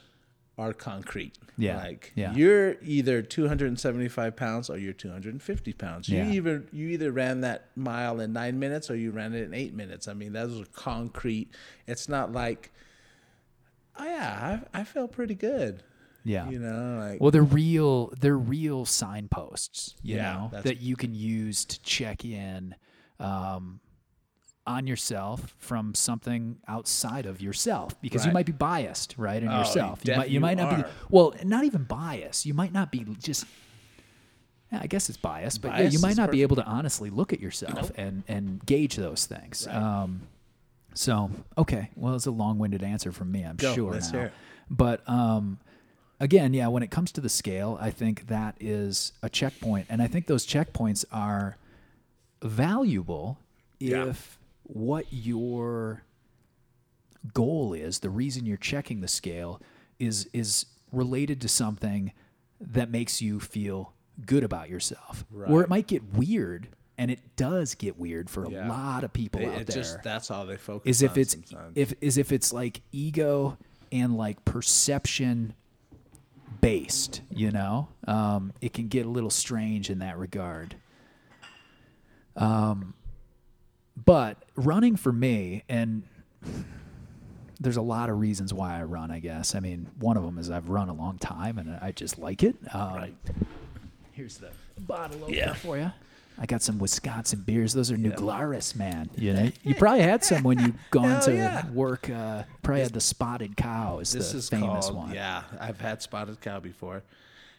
are concrete. Yeah, Like yeah. you're either 275 pounds or you're 250 pounds. You Yeah. either you either ran that mile in nine minutes or you ran it in eight minutes. I mean, those are concrete. It's not like, oh yeah, I, I feel pretty good. Yeah. You know, like Well, they're real. They're real signposts, you Yeah, know, that you can use to check in um, on yourself from something outside of yourself, because you might be biased, right, in Oh, yourself. You might. You might not be. Well, not even biased. You might not be just. Yeah, I guess it's biased, but yeah, you might not be able to honestly look at yourself and and gauge those things. Right. Um, so okay, well, it's a long-winded answer from me, I'm Go, sure. let's now. hear it. But um, again, yeah, when it comes to the scale, I think that is a checkpoint, and I think those checkpoints are valuable Yeah. if what your goal is, the reason you're checking the scale, is is related to something that makes you feel good about yourself. Right. Or it might get weird, and it does get weird for a Yeah. lot of people it, out it there just that's all they focus is if on it's sometimes. if is if it's like ego and like perception based you know um, it can get a little strange in that regard um, but running for me and there's a lot of reasons why I run I guess I mean one of them is I've run a long time and I just like it um, Right. here's the bottle opener Yeah. for you I got some Wisconsin beers. Those are New Glarus, man. You know, (laughs) you probably had some when you gone to yeah. work. Uh, probably had the Spotted Cow is this the is famous called one. yeah i've had spotted cow before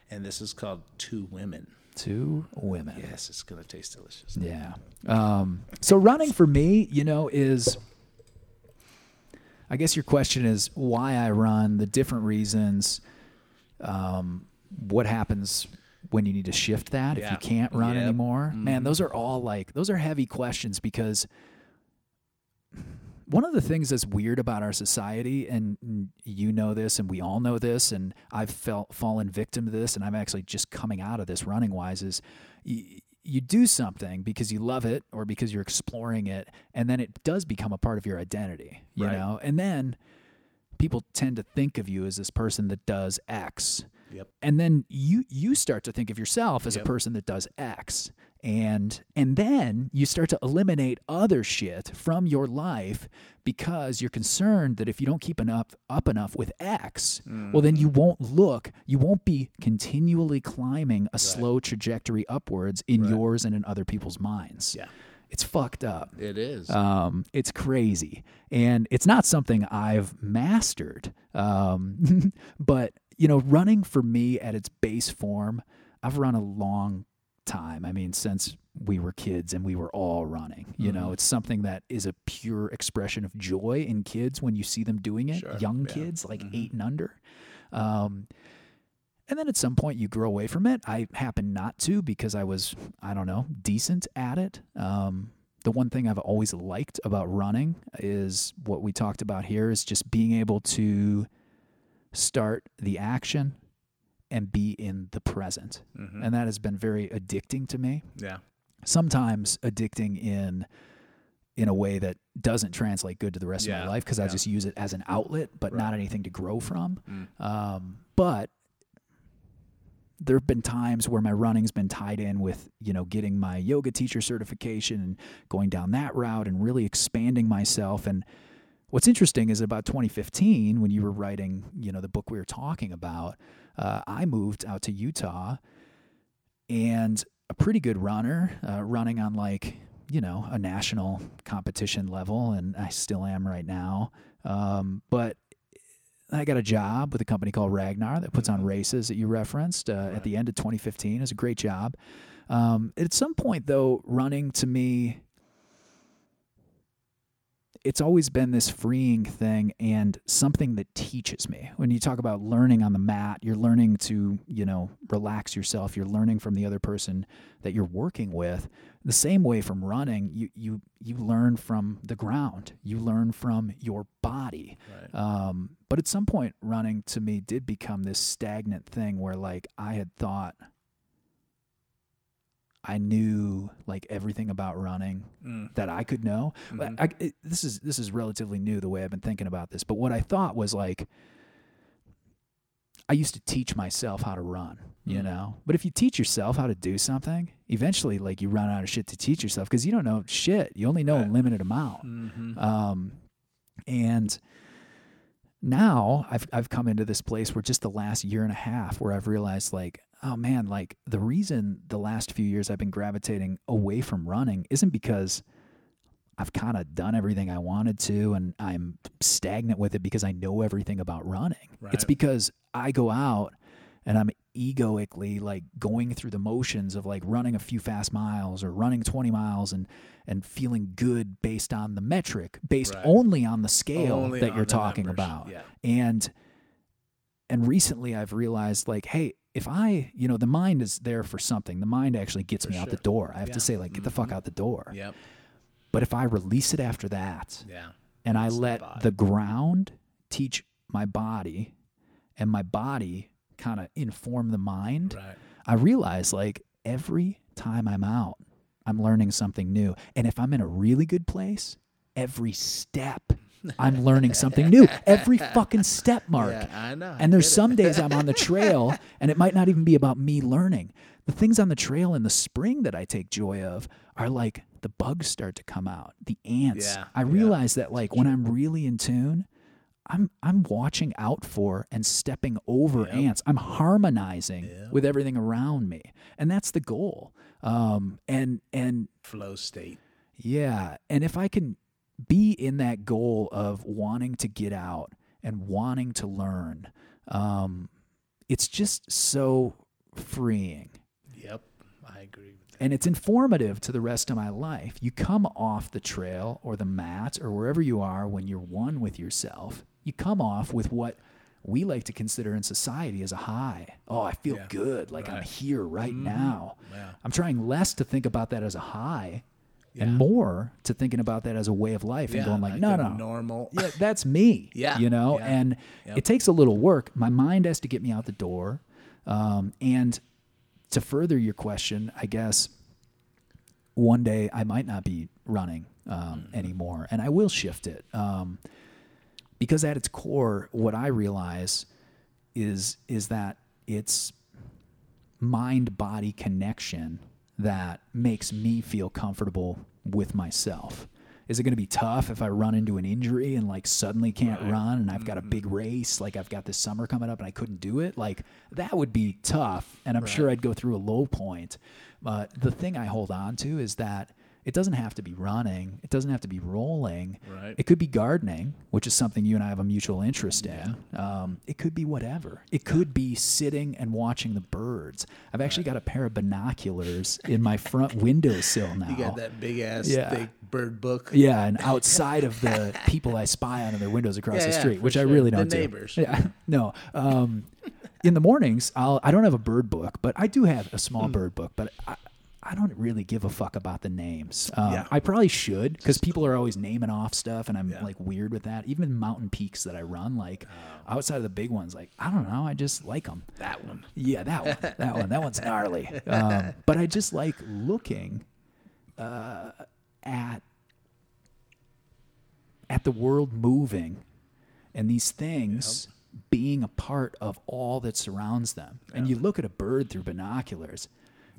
and this is called two women Two women. yes it's gonna taste delicious Yeah. Um, so running for me, you know, is I guess your question is why I run, the different reasons, um, what happens when you need to shift that if you can't run Yep. Mm-hmm. anymore. Man, those are all like those are heavy questions because one of the things that's weird about our society, and you know this, and we all know this, and I've felt fallen victim to this, and I'm actually just coming out of this running wise, is y- you do something because you love it or because you're exploring it, and then it does become a part of your identity, you Right. know, and then people tend to think of you as this person that does X yep and then you you start to think of yourself as Yep. a person that does x and and then you start to eliminate other shit from your life because you're concerned that if you don't keep enough up enough with x well then you won't look you won't be continually climbing a slow trajectory upwards in yours and in other people's minds. Yeah. It's fucked up. It is. Um, it's crazy, and it's not something I've mastered. Um, (laughs) but you know, running for me at its base form, I've run a long time. I mean, since we were kids and we were all running. You know, it's something that is a pure expression of joy in kids when you see them doing it. Sure, Young yeah. kids, like eight and under. Um, and then at some point you grow away from it. I happen not to because I was, I don't know, decent at it. Um, the one thing I've always liked about running is what we talked about here is just being able to start the action and be in the present. Mm-hmm. And that has been very addicting to me. yeah Sometimes addicting in in a way that doesn't translate good to the rest of my life because I just use it as an outlet, but not anything to grow from. Mm. Um, but there have been times where my running's been tied in with you know getting my yoga teacher certification and going down that route and really expanding myself and what's interesting is about 2015 when you were writing you know the book we were talking about uh, i moved out to utah and a pretty good runner uh, running on like you know a national competition level and i still am right now um, but I got a job with a company called Ragnar that puts on races that you referenced uh, at the end of 2015. It was a great job. Um, at some point, though, running to me, it's always been this freeing thing and something that teaches me. When you talk about learning on the mat, you're learning to, you know, relax yourself. You're learning from the other person that you're working with. The same way from running, you you you learn from the ground. You learn from your body. Right. Um, but at some point, running to me did become this stagnant thing where, like, I had thought I knew like everything about running Mm. that I could know. But Mhm. I, it, this is this is relatively new the way I've been thinking about this. But what I thought was like, I used to teach myself how to run, you Mm. know. But if you teach yourself how to do something, eventually, like you run out of shit to teach yourself because you don't know shit. You only know a limited amount. Mhm. Um, and now I've I've come into this place where just the last year and a half where I've realized like, oh man, like the reason the last few years I've been gravitating away from running isn't because I've kind of done everything I wanted to and I'm stagnant with it because I know everything about running. It's because I go out and I'm egoically like going through the motions of like running a few fast miles or running 20 miles and and feeling good based on the metric, based Right. only on the scale Only that you're talking numbers. about. Yeah. And and recently I've realized like, hey, if I, you know, the mind is there for something. The mind actually gets For me out the door. I have Yeah. to say, like, get the fuck Mhm. out the door. Yep. But if I release it after that Yeah. and I It's the let the ground teach my body and my body kind of inform the mind, Right. I realize like every time I'm out, I'm learning something new. And if I'm in a really good place, every step I'm learning something new. Every fucking step, Mark. Yeah, I know. And there's some days I'm on the trail (laughs) and it might not even be about me learning. The things on the trail in the spring that I take joy of are like the bugs start to come out, the ants. Yeah, I yeah, realize that like when I'm really in tune, I'm I'm watching out for and stepping over Yep. ants. I'm harmonizing Yep. with everything around me. And that's the goal. Um and and flow state. yeah. And if I can be in that goal of wanting to get out and wanting to learn, um, it's just so freeing. Yep. I agree with that. And it's informative to the rest of my life. You come off the trail or the mat or wherever you are when you're one with yourself, you come off with what we like to consider in society as a high. Oh, I feel Yeah. good. Like I'm here right Mhm. now. Yeah. I'm trying less to think about that as a high Yeah. and more to thinking about that as a way of life and going like, like no, no, normal. yeah, that's me. (laughs) Yeah, you know, yeah, and yep. it takes a little work. My mind has to get me out the door, um, and to further your question, I guess one day I might not be running um, Mm-hmm. anymore, and I will shift it um, because at its core, what I realize is is that it's mind body connection that makes me feel comfortable with myself. Is it going to be tough if I run into an injury and like suddenly can't Right. run and I've got a mm-hmm. big race like I've got this summer coming up and I couldn't do it? Like that would be tough and I'm sure I'd go through a low point. But the thing I hold on to is that it doesn't have to be running. It doesn't have to be rolling. Right. It could be gardening, which is something you and I have a mutual interest in. Um, it could be whatever. It could be sitting and watching the birds. I've actually got a pair of binoculars in my front (laughs) windowsill now. You got that big ass Yeah. bird book. Yeah, and (laughs) outside of the people I spy on in their windows across Yeah, the street, for which I really don't do. neighbors. Yeah, (laughs) no. Um, in the mornings, I'll. I don't have a bird book, but I do have a small Hmm. bird book. But I, I don't really give a fuck about the names. Um, Yeah. I probably should because people are always naming off stuff, and I'm Yeah. like weird with that. Even mountain peaks that I run, like Oh. outside of the big ones, like I don't know, I just like them. That one. Yeah, that one. That one. That one's gnarly. (laughs) Um, but I just like looking uh, at at the world moving and these things being a part of all that surrounds them. And you look at a bird through binoculars.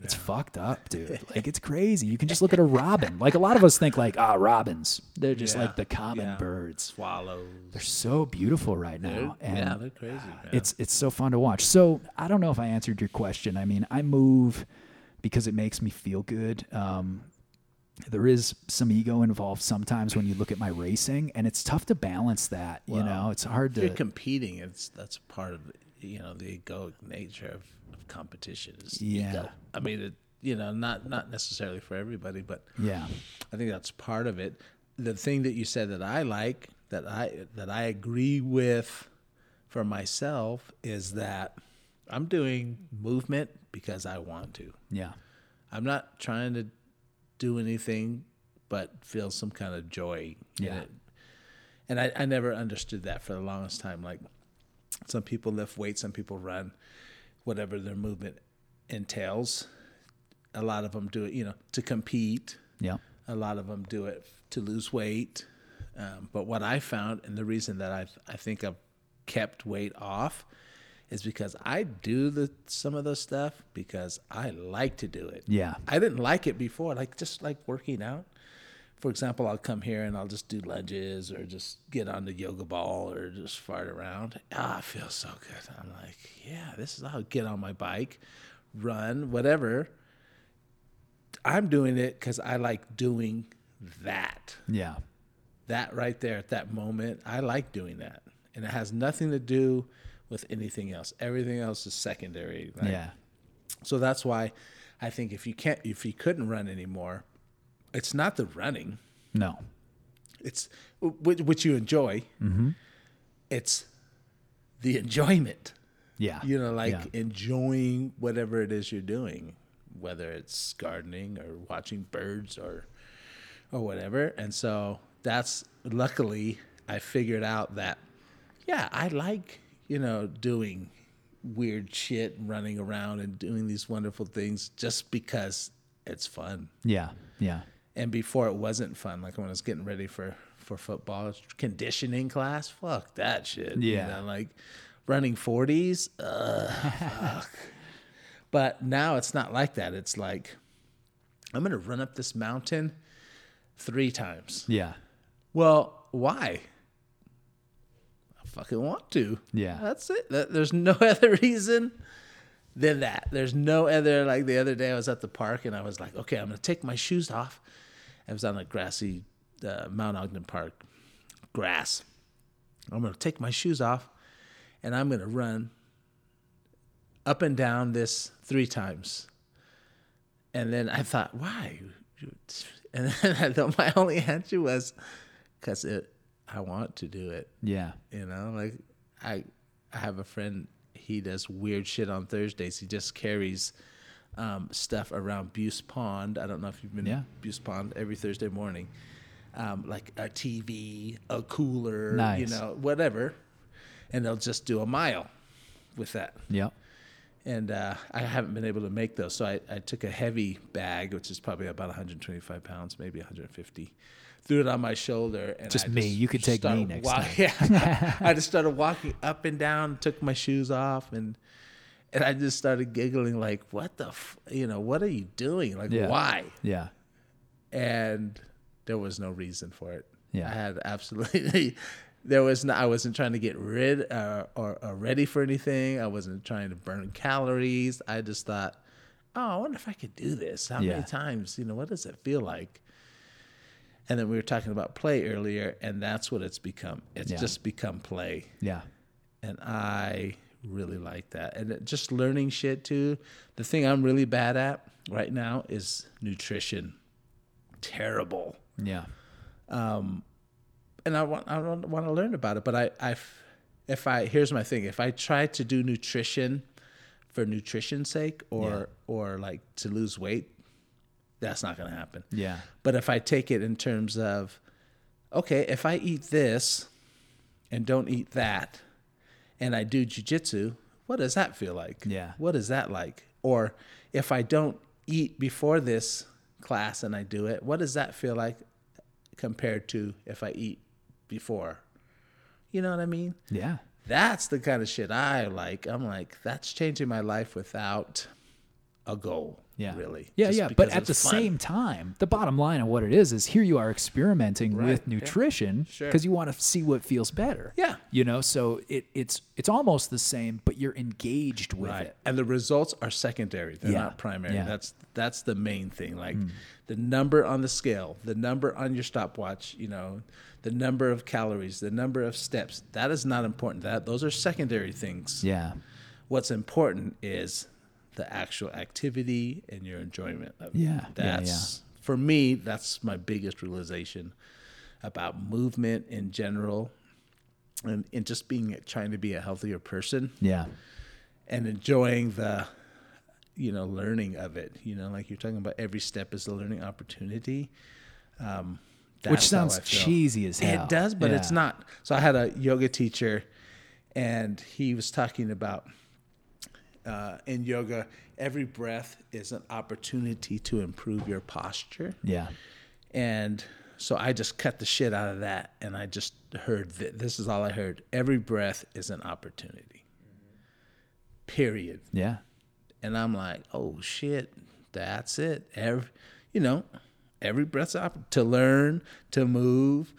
It's fucked up, (laughs) dude. Like it's crazy. You can just look at a robin. Like a lot of us think like, ah, robins. They're just Yeah, like the common yeah. birds. Swallows. They're so beautiful right now. And yeah, they're crazy. man. it's it's so fun to watch. So I don't know if I answered your question. I mean, I move because it makes me feel good. Um, there is some ego involved sometimes when you look at my racing, and it's tough to balance that. you know, it's hard if you're to. competing. It's that's part of you know the egoic nature of, of competition. Is Yeah. ego. I mean, it, you know, not not necessarily for everybody, but yeah, I think that's part of it. the thing that you said that I like that I that I agree with for myself is that I'm doing movement because I want to. Yeah. I'm not trying to do anything but feel some kind of joy in Yeah. it. And I, I never understood that for the longest time. Like some people lift weights, some people run, whatever their movement entails. A lot of them do it, you know, to compete. Yeah. A lot of them do it to lose weight. Um, but what I found, and the reason that I I think I've kept weight off, is because I do the some of the stuff because I like to do it. Yeah. I didn't like it before, like just like working out. For example, I'll come here and I'll just do lunges or just get on the yoga ball or just fart around. Ah, it feels so good. I'm like, yeah, this is I'll get on my bike, run, whatever. I'm doing it because I like doing that. Yeah. That right there at that moment, I like doing that. And it has nothing to do with anything else. Everything else is secondary. Like, Yeah. so that's why I think if you can't, if you couldn't run anymore, it's not the running. No. It's which, you enjoy. Mm-hmm. It's the enjoyment. Yeah. You know, like Yeah. enjoying whatever it is you're doing, whether it's gardening or watching birds or or whatever. And so that's luckily I figured out that yeah, I like, you know, doing weird shit and running around and doing these wonderful things just because it's fun. Yeah. Yeah. And before it wasn't fun, like when I was getting ready for for football conditioning class, fuck that shit. you Yeah. know, like running forties, uh, fuck. (laughs) But now it's not like that. It's like I'm gonna run up this mountain three times. Yeah. Well, why? I fucking want to. Yeah. That's it. That- There's no (laughs) other reason than that. There's no other like the other day I was at the park and I was like, okay, I'm gonna take my shoes off. I was on a grassy uh, Mount Ogden Park grass. I'm gonna take my shoes off and I'm gonna run up and down this three times. And then I thought, why? (laughs) And then I thought my (laughs) only answer was because it I want to do it. Yeah. You know, like I I have a friend. He does weird shit on Thursdays. He just carries um, stuff around Beus Pond. I don't know if you've been Yeah. to Beus Pond every Thursday morning, um, like a TV, a cooler, you know, whatever, and they'll just do a mile with that. Yeah. And uh, I haven't been able to make those, so I, I took a heavy bag, which is probably about 125 pounds, maybe 150. Threw it on my shoulder, and Just I me. You could take me next wa- time. (laughs) Yeah, (laughs) I just started walking up and down, took my shoes off, and and I just started giggling like, "What the, f- you know, what are you doing? Like, Yeah. why?" Yeah. And there was no reason for it. Yeah. I had absolutely. (laughs) There was no. I wasn't trying to get rid uh, or, or ready for anything. I wasn't trying to burn calories. I just thought, oh, I wonder if I could do this. How Yeah. many times? You know, what does it feel like? And then we were talking about play earlier, and that's what it's become. It's Yeah. just become play, Yeah. and I really like that. And just learning shit too. The thing I'm really bad at right now is nutrition. Terrible Yeah. Um, and I want I want, want to learn about it. But I, I, if I here's my thing: if I try to do nutrition for nutrition's sake, or Yeah. or like to lose weight, that's not going to happen. Yeah. But if I take it in terms of, okay, if I eat this and don't eat that, and I do jujitsu, what does that feel like? Yeah. What is that like? Or if I don't eat before this class and I do it, what does that feel like compared to if I eat before? You know what I mean? Yeah. That's the kind of shit I like. I'm like, that's changing my life without a goal. Yeah. Really. Yeah, yeah. But at the fun. same time, the bottom line of what it is is here you are experimenting Right, with yeah. nutrition Sure. because you want to see what feels better. Yeah. You know, so it, it's it's almost the same, but you're engaged with right it. and the results are secondary they're Yeah, not primary yeah. That's that's the main thing like hmm. the number on the scale the number on your stopwatch you know the number of calories the number of steps that is not important that those are secondary things Yeah. what's important is the actual activity and your enjoyment of it. Yeah, yeah, that's for me that's my biggest realization about movement in general, and, and just being trying to be a healthier person. Yeah. and enjoying the you know learning of it. You know like you're talking about every step is a learning opportunity. Um Which that's sounds cheesy as hell. it does but it's not. So i had a yoga teacher and he was talking about uh, in yoga every breath is an opportunity to improve your posture Yeah. and so I just cut the shit out of that, and I just heard that this is all I heard. Every breath is an opportunity. Period. Yeah. And I'm like, oh shit, that's it. Every, you know, every breath's up to learn, to move,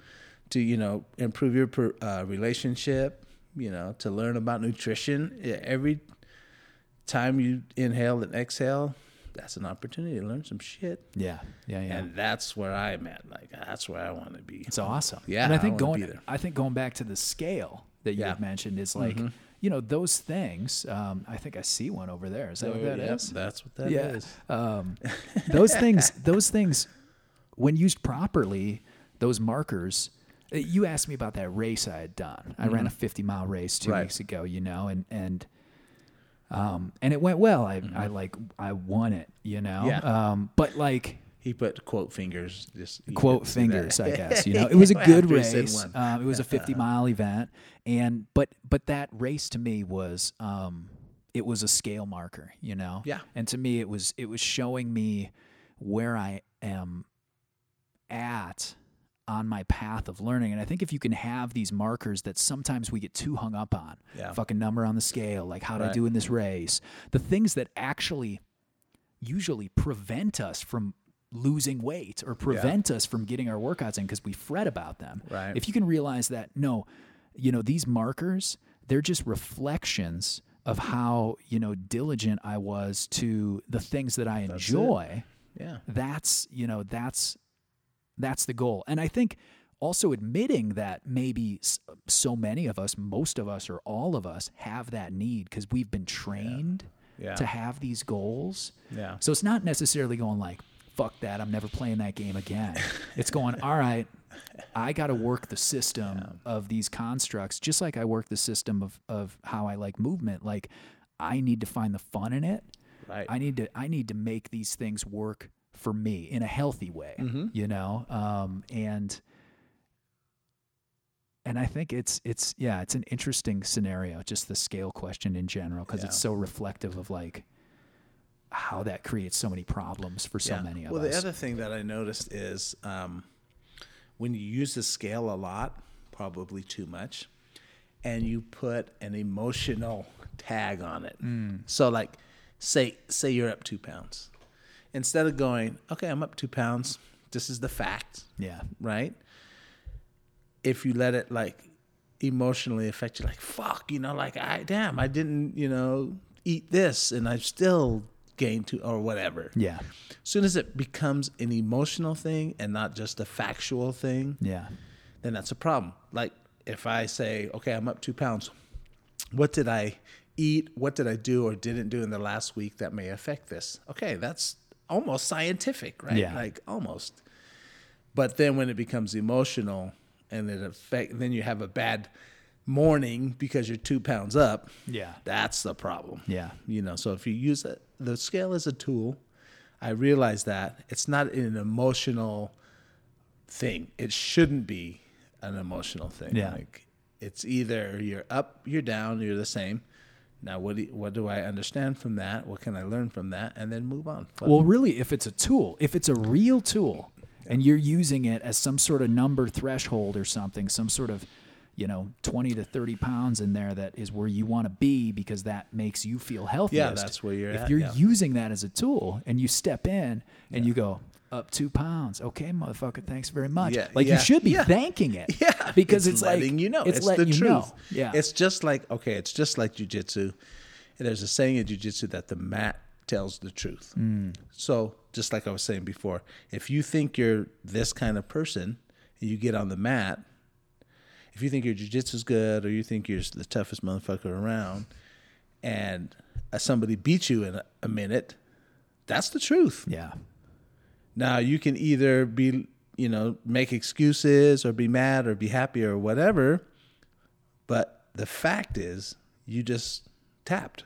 to you know, improve your per, uh, relationship. You know, to learn about nutrition. Yeah, Every time you inhale and exhale, that's an opportunity to learn some shit. Yeah. Yeah. Yeah. And that's where I'm at. Like that's where I want to be. It's awesome. Yeah, and I I think wanna going. I think going back to the scale that you Yeah. Mm-hmm. mentioned is like, you know, those things. Um, I think I see one over there. Is that what that is? Yep, That's what that is. yeah. Um, (laughs) those things, those things, when used properly, those markers. uh, You asked me about that race I had done. I ran a 50 mile race two Mm-hmm. Right. weeks ago, you know, and and um, and it went well. I I like I won it, you know. Mm-hmm. Yeah. Um, but like He put quote fingers. Just quote could see that. fingers, I guess. (laughs) You know, it was a good After he said race. Um, it was a (laughs) 50 mile event, and but but that race to me was um, it was a scale marker. You know, Yeah. And to me, it was it was showing me where I am at on my path of learning. And I think if you can have these markers that sometimes we get too hung up on, Yeah. fucking number on the scale, like how would I do in this race, the things that actually usually prevent us from losing weight or prevent us from getting our workouts in because we fret about them. Right. If you can realize that, no, you know, these markers, they're just reflections of how, you know, diligent I was to the things that I enjoy Yeah. that's you know that's that's the goal and i think also admitting that maybe so many of us most of us or all of us have that need because we've been trained Yeah. to have these goals Yeah. so it's not necessarily going like fuck that i'm never playing that game again (laughs) it's going all right i got to work the system of these constructs just like i work the system of, of how i like movement like i need to find the fun in it Right. I need to I need to make these things work for me in a healthy way, Mm-hmm. you know. Um, and and I think it's it's yeah, it's an interesting scenario, just the scale question in general, because it's so reflective of like how that creates so many problems for so yeah. many of well, us. the other thing that I noticed is um, when you use the scale a lot, probably too much, and you put an emotional tag on it. Mm. So, like, say say you're up two pounds, instead of going, okay, I'm up two pounds. This is the fact. yeah, right? If you let it like emotionally affect you, like fuck, you know, like I damn, I didn't, you know, eat this and I've still gained two or whatever. yeah, As soon as it becomes an emotional thing and not just a factual thing, yeah, then that's a problem. Like if I say, okay, I'm up two pounds, what did I eat? What did I do or didn't do in the last week that may affect this? Okay, that's almost scientific, right? Yeah. Like almost. But then when it becomes emotional and it affect, then you have a bad morning because you're two pounds up. yeah, That's the problem. yeah, You know, so if you use it, the scale as a tool, I realize that it's not an emotional thing. It shouldn't be an emotional thing. Yeah. Like it's either you're up, you're down, you're the same. Now, what do what do I understand from that? What can I learn from that, and then move on? Well, really, if it's a tool, if it's a real tool, and you're using it as some sort of number threshold or something, some sort of, you know, 20 to 30 pounds in there that is where you want to be because that makes you feel healthiest. that's where you're If at, you're yeah. using that as a tool and you step in and you go, up two pounds. Okay, motherfucker, thanks very much. Yeah, like yeah, you should be yeah. thanking it. (laughs) Yeah, Because it's, like letting you know. It's, It's, letting the you truth. know. Yeah. It's just like okay, it's just like jujitsu. There's a saying in jujitsu that the mat tells the truth. Mm. So just like I was saying before, if you think you're this kind of person and you get on the mat, if you think your jujitsu's good or you think you're the toughest motherfucker around, and somebody beats you in a, a minute, that's the truth. yeah. Now you can either be you know, make excuses or be mad or be happy or whatever. But the fact is, you just tapped.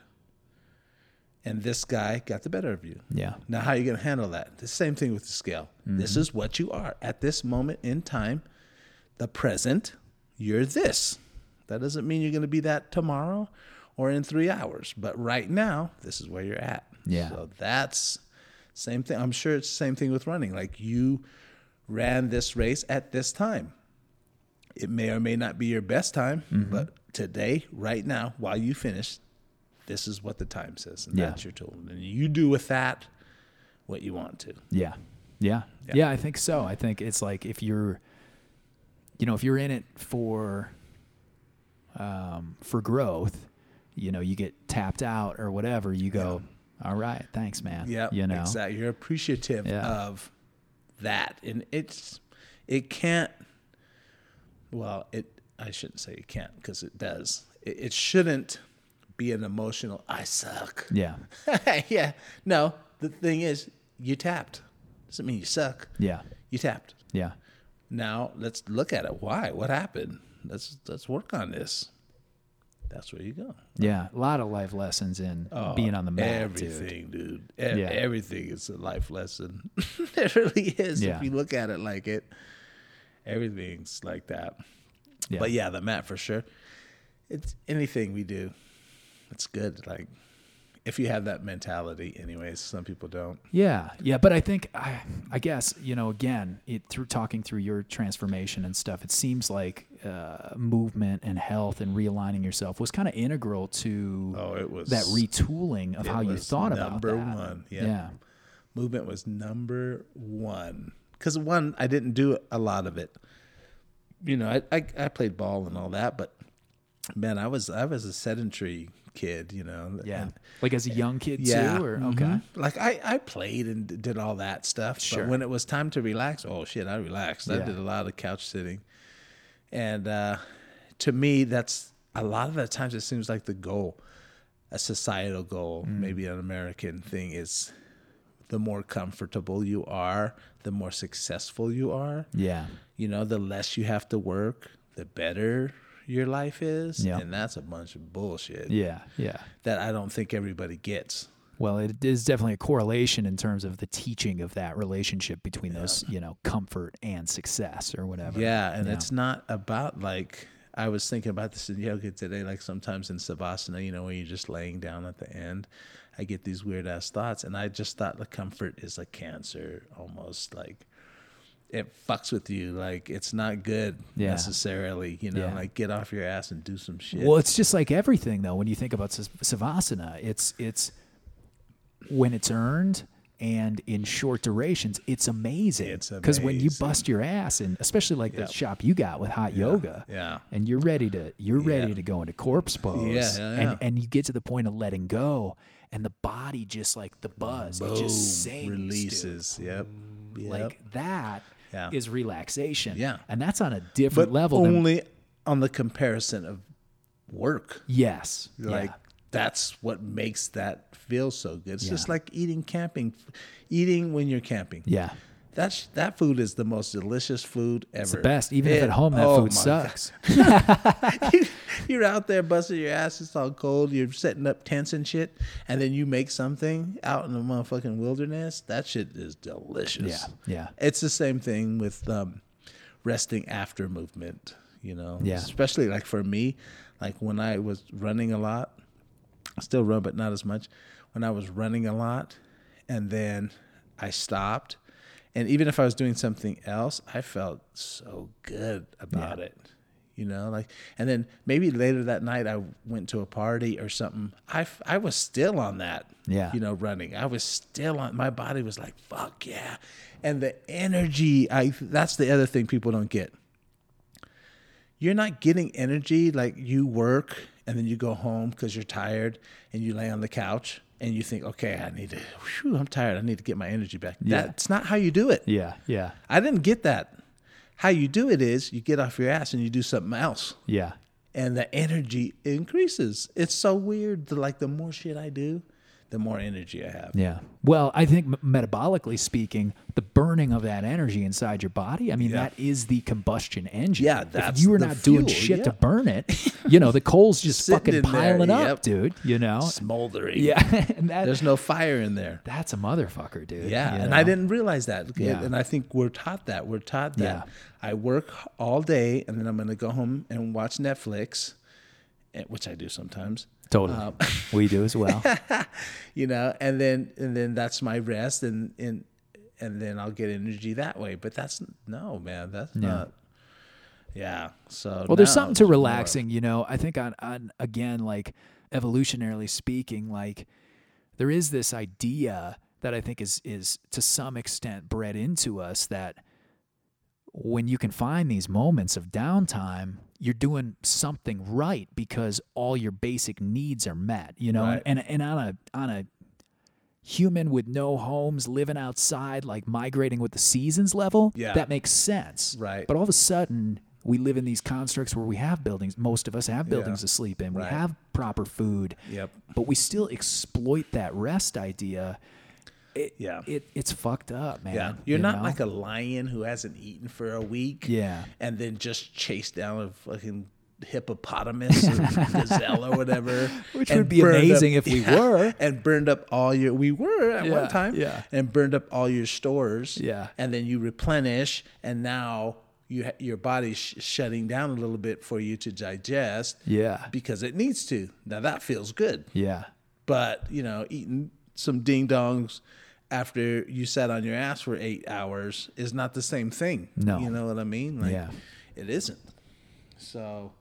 And this guy got the better of you. Yeah. Now, how are you going to handle that? The same thing with the scale. This mm-hmm. is what you are at this moment in time, the present. You're this. That doesn't mean you're going to be that tomorrow or in three hours, but right now, this is where you're at. Yeah. So that's same thing. I'm sure it's the same thing with running. Like you ran this race at this time. It may or may not be your best time, Mm-hmm. but today, right now, while you finish, this is what the time says, and Yeah. that's your tool. And you do with that what you want to. Yeah. yeah. Yeah. I think so. I think it's like if you're you know, if you're in it for um for growth, you know, you get tapped out or whatever, you go, All right, thanks, man. Yeah, You know. exactly. You're appreciative Yeah. of that, and it's it can't. Well, it I shouldn't say it can't because it does. It, it shouldn't be an emotional. I suck. Yeah. (laughs) yeah. No, the thing is, you tapped. Doesn't mean you suck. Yeah. You tapped. Yeah. Now let's look at it. Why? What happened? Let's let's work on this. That's where you go. Yeah. A lot of life lessons in oh, being on the mat. dude. Oh, Everything, dude. E- Yeah. Everything is a life lesson. (laughs) it really is. Yeah. If you look at it like it, everything's like that. Yeah. But yeah, the mat for sure. It's anything we do. It's good. Like if you have that mentality, anyways. Some people don't. Yeah, yeah, but I think I, I guess you know again it through talking through your transformation and stuff. It seems like uh, movement and health and realigning yourself was kind of integral to Oh, it was that retooling of how you thought about it. number one, yeah. yeah, movement was number one because one i didn't do a lot of it you know I, I i played ball and all that but man i was i was a sedentary kid you know yeah. and- Like as a young kid yeah too, or mhm. okay, like i i played and did all that stuff Sure. but when it was time to relax oh shit i relaxed i did a lot of couch sitting and uh to me that's a lot of the times it seems like the goal a societal goal Mm. maybe an american thing is the more comfortable you are the more successful you are yeah, you know the less you have to work the better your life is Yeah. and that's a bunch of bullshit yeah, yeah. that i don't think everybody gets Well, it is definitely a correlation in terms of the teaching of that relationship between those, you know, comfort and success or whatever. Yeah, and it's not about like I was thinking about this in yoga today. Like sometimes in savasana, you know, when you're just laying down at the end, I get these weird ass thoughts, and I just thought the comfort is a cancer, almost like it fucks with you. Like it's not good Yeah. necessarily. You know, Yeah. like get off your ass and do some shit. Well, it's just like everything though. When you think about savasana, it's it's when it's earned and in short durations, it's amazing. It's because when you bust your ass, and especially like Yep. the shop you got with hot yoga, yeah. and you're ready to you're ready Yeah. to go into corpse pose, Yeah, yeah, yeah. and and you get to the point of letting go, and the body just like the buzz, it just sings, dude. releases. Yep. Yep. Like that is relaxation. Yeah. and that's on a different but level. than, only on the comparison of work. yes, like yeah. that's what makes that feel so good. It's just like eating camping, eating when you're camping. yeah. That's that food is the most delicious food ever. It's the best. Even if at home that oh food sucks. (laughs) You're out there busting your ass. It's all cold. You're setting up tents and shit, and then you make something out in the motherfucking wilderness. That shit is delicious. Yeah, yeah. It's the same thing with um, resting after movement. You know, Yeah. Especially like for me, like when I was running a lot, I still run, but not as much. When I was running a lot, and then I stopped, and even if I was doing something else, I felt so good about it. You know, like, and then maybe later that night I went to a party or something. I, I was still on that. Yeah. You know, running. I was still on. My body was like, fuck yeah, and the energy. I that's the other thing people don't get you're not getting energy like you work and then you go home because you're tired and you lay on the couch and you think, okay, I need to, whew, I'm tired. I need to get my energy back. Yeah. That's not how you do it. Yeah, yeah, I didn't get that. How you do it is you get off your ass and you do something else yeah, and the energy increases. It's so weird. The, like the more shit I do, the more energy I have. Yeah. Well, I think m- metabolically speaking, the burning of that energy inside your body, I mean, Yeah. that is the combustion engine. Yeah, if you were not doing fuel, shit to burn it, (laughs) you know, the coal's just fucking in there, piling up, yep. dude. You know? Smoldering. Yeah. (laughs) and that, There's no fire in there. that's a motherfucker, dude. Yeah, you and know? I didn't realize that. Yeah. And I think we're taught that. We're taught that. Yeah. I work all day and then I'm going to go home and watch Netflix, eh, which I do sometimes. Totally. Um, (laughs) we do as well. (laughs) you know, and then and then that's my rest and and and then I'll get energy that way. But that's no, man, that's not yeah. So Well, there's something to it's more- relaxing, you know. I think on on again, like evolutionarily speaking, like there is this idea that I think is is to some extent bred into us that when you can find these moments of downtime, you're doing something right because all your basic needs are met, you know. Right. And and on a on a human with no homes living outside like migrating with the seasons level Yeah. that makes sense Right. but all of a sudden we live in these constructs where we have buildings most of us have buildings to sleep in we Right. have proper food Yep. but we still exploit that rest idea it, Yeah. it it's fucked up man Yeah, you're you not know? like a lion who hasn't eaten for a week. Yeah. and then just chased down a fucking hippopotamus or (laughs) gazelle or whatever, Which would be burned up- amazing if we were. (laughs) and burned up all your. We were at Yeah, one time, yeah. and burned up all your stores, Yeah. and then you replenish, and now you your body's sh- shutting down a little bit for you to digest, yeah because it needs to. Now that feels good, yeah but you know, eating some ding dongs after you sat on your ass for eight hours is not the same thing. No. you know what I mean? Like, Yeah. it isn't. So,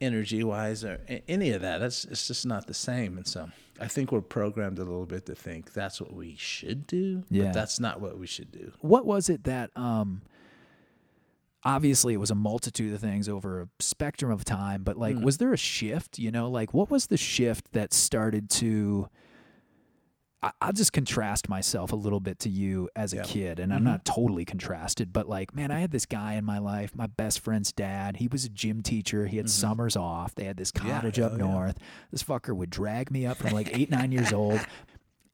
energy wise, or any of that, that's it's just not the same. And so, I think we're programmed a little bit to think that's what we should do, Yeah. but that's not what we should do. what was it that um obviously it was a multitude of things over a spectrum of time but like was there a shift you know like what was the shift that started to I'll just contrast myself a little bit to you as a Yeah. Mm-hmm. kid, and I'm not totally contrasted, but like, man, I had this guy in my life, my best friend's dad. He was a gym teacher. He had summers off. They had this Mm-hmm. Yeah, cottage up yeah. north. This fucker would drag me up from like (laughs) eight, nine years old.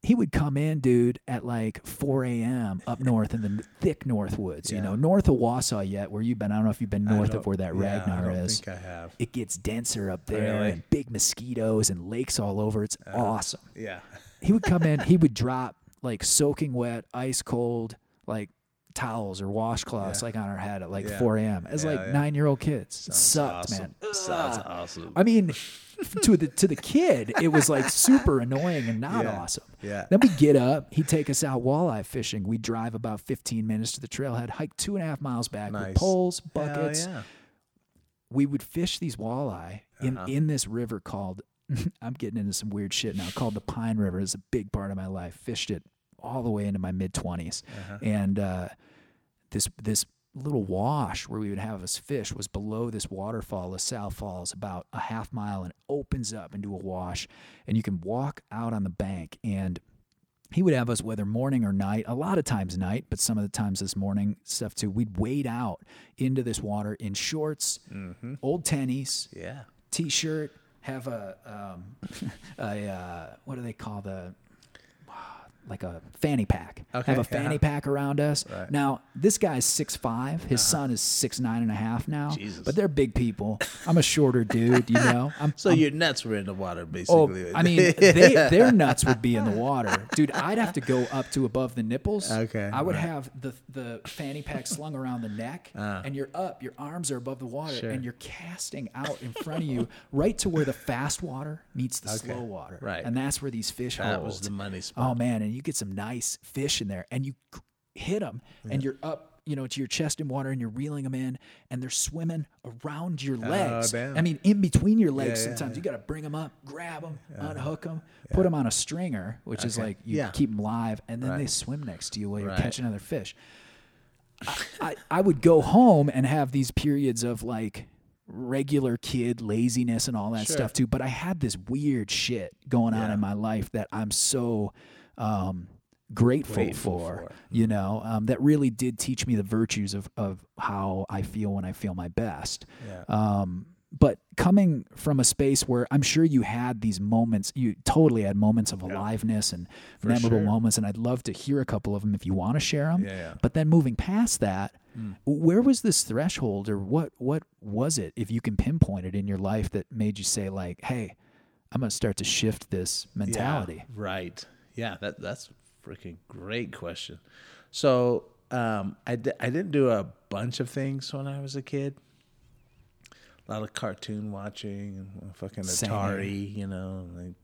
He would come in, dude, at like 4 a.m. up north in the thick north woods, you know, north of Wausau yet, where you've been. I don't know if you've been north of where that yeah, Ragnar is. think I have. It gets denser up there Really? and big mosquitoes and lakes all over. It's awesome Yeah, he would come in, he would drop like soaking wet, ice cold, like towels or washcloths Yeah. like on our head at like Yeah. 4 a.m. as Yeah, like nine year old kids. Sounds sucked, awesome. man. Sounds Ugh. awesome. I mean, (laughs) to the to the kid, it was like super annoying and not awesome. Yeah. Then we get up, he'd take us out walleye fishing. We drive about 15 minutes to the trailhead, hike two and a half miles back with Nice. poles, Hell buckets, yeah. we would fish these walleye in Uh-huh. in this river called (laughs) I'm getting into some weird shit now called the Pine River. It's a big part of my life. Fished it all the way into my mid 20s, Uh-huh. and uh, this this little wash where we would have us fish was below this waterfall, LaSalle Falls, about a half mile, and it opens up into a wash, and you can walk out on the bank and he would have us whether morning or night a lot of times night but some of the times this morning stuff too we'd wade out into this water in shorts old tennies Yeah. t-shirt have a um, a uh, what do they call the like a fanny pack Okay, have a fanny yeah. pack around us Right. Uh-huh. now this guy's six five his son is six nine and a half now Jesus. but they're big people i'm a shorter (laughs) dude you know i'm So your nuts were in the water, basically. Oh, I mean, (laughs) they, their nuts would be in the water, dude. I'd have to go up to above the nipples. Okay, I would right. have the the fanny pack slung around the neck, (laughs) and you're up. Your arms are above the water. Sure. and you're casting out in front of you, right to where the fast water meets the Okay, slow water. right. and that's where these fish that hold. was the money spot. Oh man, and you get some nice fish in there, and you hit them, and you're up, you know, to your chest in water, and you're reeling them in, and they're swimming around your ah, legs. Oh, damn. I mean, in between your legs. Yeah, yeah, sometimes you got to bring them up, grab them, unhook them, put them on a stringer, which is like you Yeah. keep them live, and then they swim next to you while you're Right. catching other fish. I, I, I would go home and have these periods of like regular kid laziness and all that Sure. stuff too. But I had this weird shit going on in my life that I'm so um, grateful, Grateful for, for. You know, um, that really did teach me the virtues of, of how I feel when I feel my best. Yeah. Um, but coming from a space where I'm sure you had these moments, you totally had moments of aliveness and memorable sure. moments, and I'd love to hear a couple of them if you want to share them. Yeah. But then moving past that, Mm. where was this threshold, or what what was it, if you can pinpoint it in your life, that made you say like, "Hey, I'm going to start to shift this mentality." Right. Yeah, that that's a freaking great question. So um, I di- I didn't do a bunch of things when I was a kid. A lot of cartoon watching and fucking Same Atari, you know, like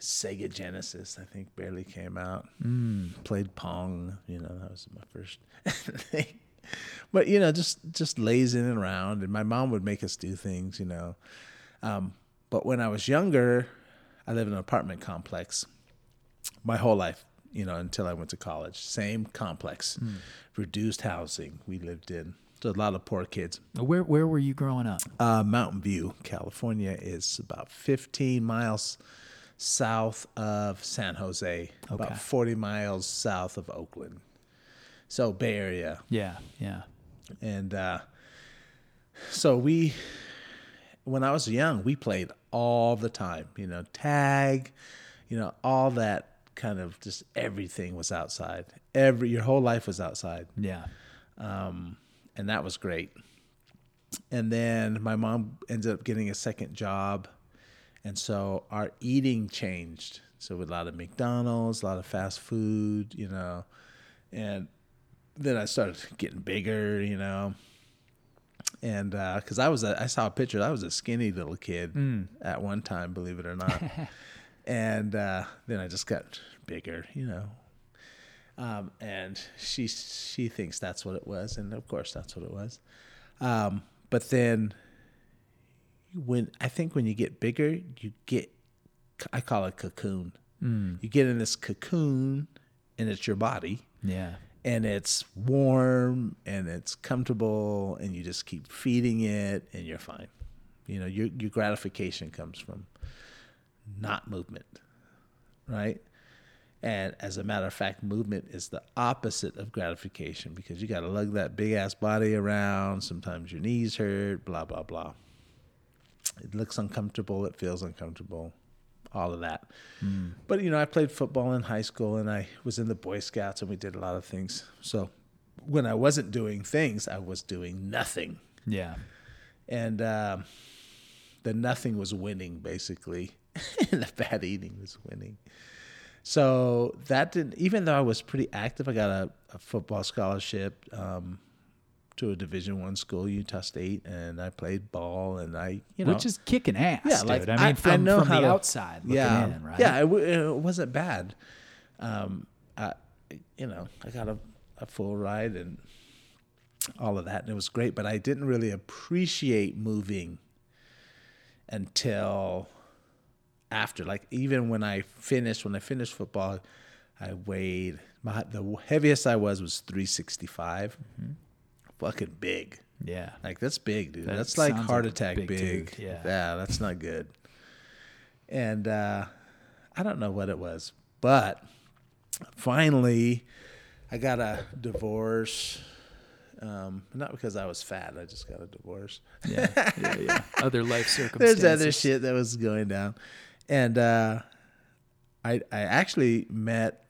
Sega Genesis. I think barely came out. Mm. Played Pong, you know, that was my first (laughs) thing. But you know, just just lazing around, and my mom would make us do things, you know. Um, but when I was younger, I lived in an apartment complex my whole life, you know, until I went to college. Same complex, reduced housing we lived in. So a lot of poor kids. Where where were you growing up? Uh, Mountain View, California, is about 15 miles south of San Jose, Okay. about 40 miles south of Oakland. So Bay Area, Yeah, yeah. and uh, so we when i was young we played all the time you know tag you know all that kind of just everything was outside. Every your whole life was outside. Yeah. um, and that was great. And then my mom ended up getting a second job. And so our eating changed. So with a lot of mcdonald's a lot of fast food you know and then i started getting bigger you know. And because I was, a, I saw a picture. I was a skinny little kid at one time, believe it or not. (laughs) and uh, then I just got bigger, you know. Um, and she she thinks that's what it was, and of course that's what it was. Um, but then, when I think when you get bigger, you get I call it cocoon. You get in this cocoon, and it's your body Yeah. and it's warm and it's comfortable and you just keep feeding it and you're fine. You know, your your gratification comes from not movement, right? And as a matter of fact, movement is the opposite of gratification because you got to lug that big ass body around. Sometimes your knees hurt, blah, blah, blah. It looks uncomfortable. It feels uncomfortable. All of that. But, you know, I played football in high school and I was in the Boy Scouts and we did a lot of things. So when I wasn't doing things, I was doing nothing. Yeah. And um, the nothing was winning, basically. (laughs) and the bad eating was winning. So that didn't, even though I was pretty active, I got a, a football scholarship um, to a Division One school, Utah State, and I played ball, and I, you know, Which is kicking ass, yeah, dude. like I mean, from, know from how the to- outside looking yeah, in, right? yeah, it, w- it wasn't bad. Um, I, you know, I got a, a full ride and all of that, and it was great. But I didn't really appreciate moving until after. Like even when I finished, when I finished football, I weighed my the heaviest I was was three Fucking big. Yeah. Like that's big, dude. That that's like heart like attack big big. dude, yeah. that's not good. And uh, I don't know what it was, but finally, I got a divorce. Um, not because I was fat. I just got a divorce. Yeah. Yeah. Yeah. (laughs) Other life circumstances. There's other shit that was going down, and uh, I I actually met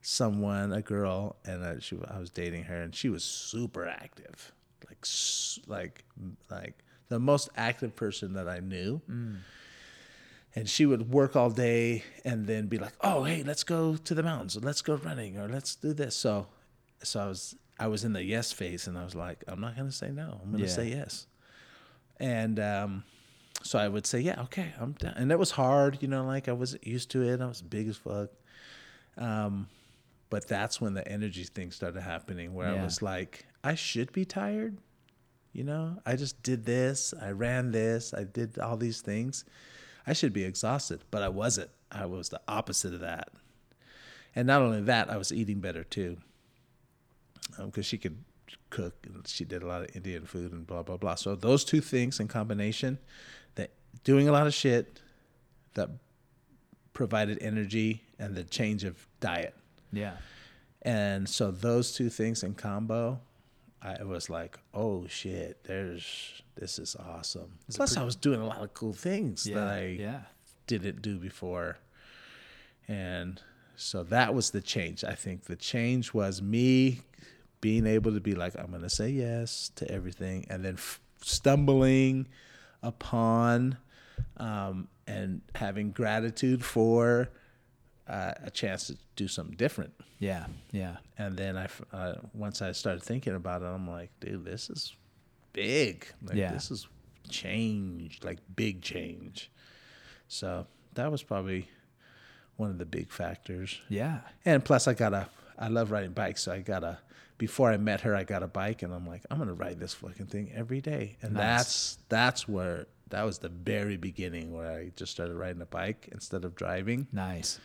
someone, a girl, and uh, she I was dating her, and she was super active, like like like the most active person that I knew. And she would work all day and then be like, "Oh, hey, let's go to the mountains, or let's go running, or let's do this." So, so I was I was in the yes phase, and I was like, "I'm not gonna say no. I'm gonna Yeah. say yes." And um, so I would say, "Yeah, okay, I'm down." And it was hard, you know, like I wasn't used to it. I was big as fuck. Um, but that's when the energy thing started happening, where I was like, "I should be tired." You know, I just did this, I ran this, I did all these things. I should be exhausted, but I wasn't. I was the opposite of that. And not only that, I was eating better too. Because she could cook and she did a lot of Indian food and blah, blah, blah. So those two things in combination, doing a lot of shit that provided energy and the change of diet. Yeah. And so those two things in combo, I was like, oh shit, there's this is awesome. Is Plus, I was doing a lot of cool things Yeah, that I yeah. didn't do before, and so that was the change. I think the change was me being able to be like, I'm gonna say yes to everything, and then f- stumbling upon um, and having gratitude for uh, a chance to do something different. Yeah, yeah, And then I, uh, once I started thinking about it, I'm like, dude, this is big. Like, Yeah. this is change, like big change. So that was probably one of the big factors. yeah. And plus, I got a, I love riding bikes. So I got a, before I met her, I got a bike and I'm like, I'm going to ride this fucking thing every day. And Nice. that's, that's where, that was the very beginning where I just started riding a bike instead of driving Nice.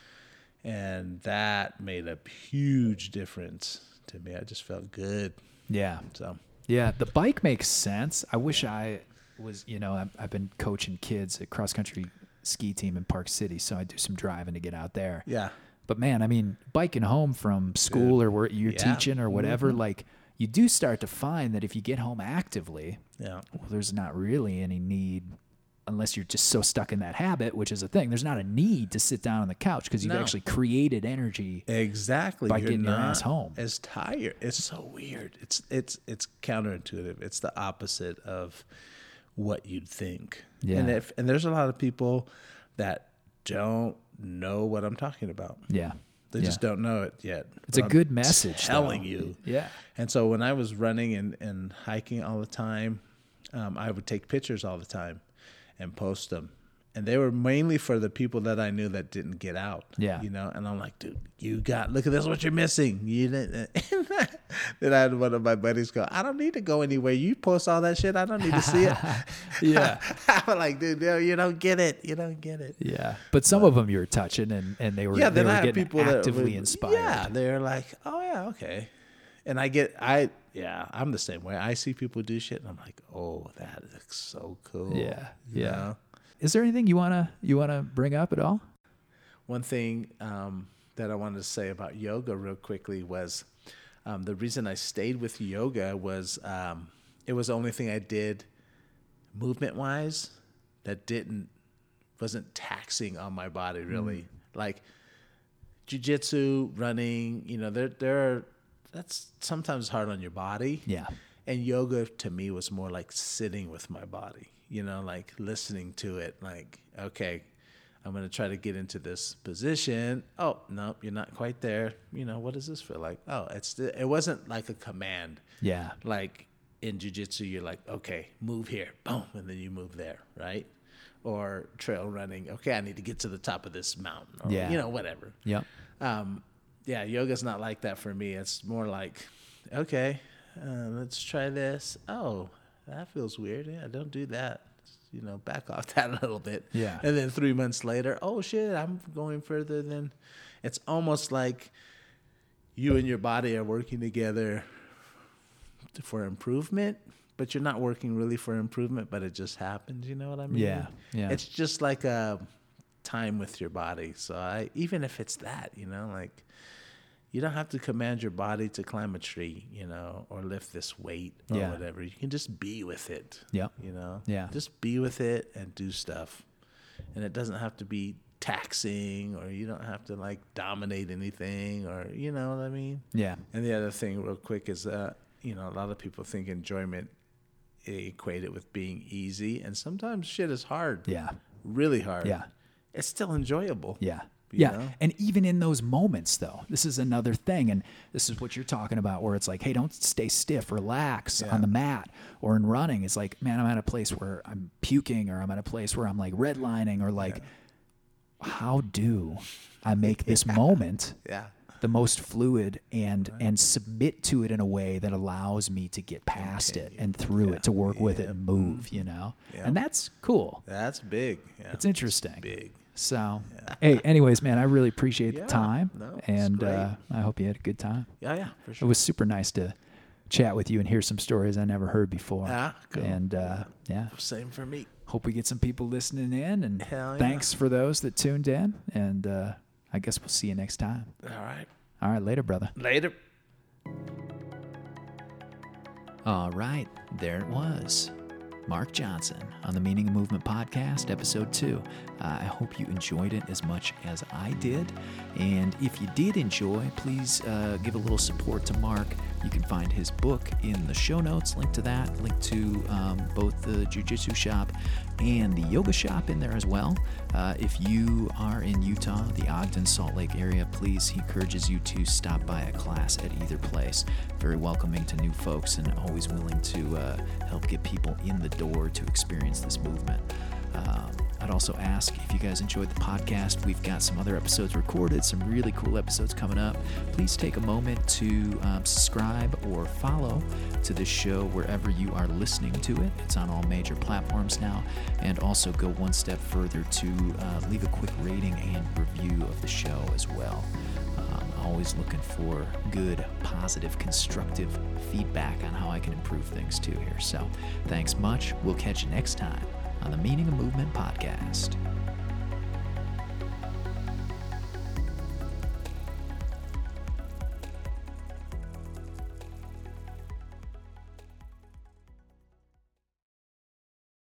and that made a huge difference to me. I just felt good. Yeah. So Yeah, the bike makes sense. I wish I was, you know, I've, I've been coaching kids at cross country ski team in Park City, so I do some driving to get out there. yeah, But man, I mean, biking home from school or where you're Yeah. Mm-hmm. teaching or whatever, like you do start to find that if you get home actively, yeah, well, there's not really any need unless you're just so stuck in that habit, which is a thing. There's not a need to sit down on the couch because you've No. actually created energy. exactly. By You're getting your ass home. as tired. It's so weird. It's it's it's counterintuitive. It's the opposite of what you'd think. Yeah, And if and there's a lot of people that don't know what I'm talking about. Yeah. They Yeah. just don't know it yet. It's a But I'm good message. Telling though. you. Yeah. And so when I was running and, and hiking all the time, um, I would take pictures all the time and post them. And they were mainly for the people that I knew that didn't get out. Yeah. You know, and I'm like, dude, you got, look at this, what you're missing. You didn't. (laughs) then I had one of my buddies go, I don't need to go anywhere. You post all that shit. I don't need to see it. (laughs) Yeah. (laughs) I'm like, dude, no, you don't get it. You don't get it. Yeah, but some of them you were touching, and, and they were yeah, they were getting people actively inspired. Yeah, they're like, oh yeah, okay. And I get, I yeah, I'm the same way. I see people do shit, and I'm like, oh, that looks so cool. yeah, you yeah. know? Is there anything you wanna you wanna bring up at all? One thing um, that I wanted to say about yoga real quickly was um, the reason I stayed with yoga was um, it was the only thing I did movement wise that didn't wasn't taxing on my body really. Like jujitsu, running, you know, there there are that's sometimes hard on your body. Yeah, And yoga to me was more like sitting with my body, you know, like listening to it. Like, okay, I'm going to try to get into this position. Oh, no, you're not quite there. You know, what does this feel like? Oh, it's the, it wasn't like a command. yeah, Like in jujitsu, you're like, okay, move here, boom, and then you move there, right? Or trail running, okay, I need to get to the top of this mountain, or, Yeah. you know, whatever yep, um, yeah, yoga's not like that for me. It's more like, okay, uh, let's try this. Oh, that feels weird. Yeah, don't do that. You know, back off (laughs) that a little bit. Yeah. And then three months later, oh shit, I'm going further than. It's almost like you and your body are working together for improvement, but you're not working really for improvement, but it just happens. You know what I mean? Yeah, yeah. It's just like a time with your body. So I, even if it's that, you know, like you don't have to command your body to climb a tree, you know, or lift this weight or Yeah. whatever. You can just be with it. Yep. You know? Yeah. Just be with it and do stuff. And it doesn't have to be taxing or you don't have to like dominate anything or you know what I mean? yeah, And the other thing, real quick, is that you know a lot of people think enjoyment equate it with being easy, and sometimes shit is hard, yeah, really hard. Yeah. it's still enjoyable. yeah. Yeah. know? And even in those moments, though, this is another thing. And this is what you're talking about, where it's like, hey, don't stay stiff, relax Yeah. on the mat or in running. It's like, man, I'm at a place where I'm puking or I'm at a place where I'm like redlining or like, how do I make (laughs) this moment Yeah, the most fluid and and submit to it in a way that allows me to get past it and through it to work with it and move you know mm-hmm. Yeah. and that's cool that's big. Yeah, it's interesting big. So hey anyways man i really appreciate Yeah, the time no, and uh, i hope you had a good time Yeah, yeah, for sure. it was super nice to chat with you and hear some stories i never heard before Yeah, cool. and uh, yeah Same for me. hope we get some people listening in and Hell yeah. thanks for those that tuned in and uh, i guess we'll see you next time All right, all right later brother later. All right, there it was. Mark Johnson on the Meaning of Movement podcast, episode two. Uh, I hope you enjoyed it as much as I did. And if you did enjoy, please uh, give a little support to Mark. You can find his book in the show notes, link to that, link to um, both the Jiu Jitsu shop and the yoga shop in there as well. Uh, if you are in Utah, the Ogden, Salt Lake area, please, he encourages you to stop by a class at either place. Very welcoming to new folks and always willing to uh, help get people in the door to experience this movement. Um, I'd also ask if you guys enjoyed the podcast. We've got some other episodes recorded, some really cool episodes coming up. Please take a moment to um, subscribe or follow to this show wherever you are listening to it. It's on all major platforms now. And also go one step further to uh, leave a quick rating and review of the show as well. Um, always looking for good, positive, constructive feedback on how I can improve things too here. So thanks much. We'll catch you next time on the Meaning of Movement podcast.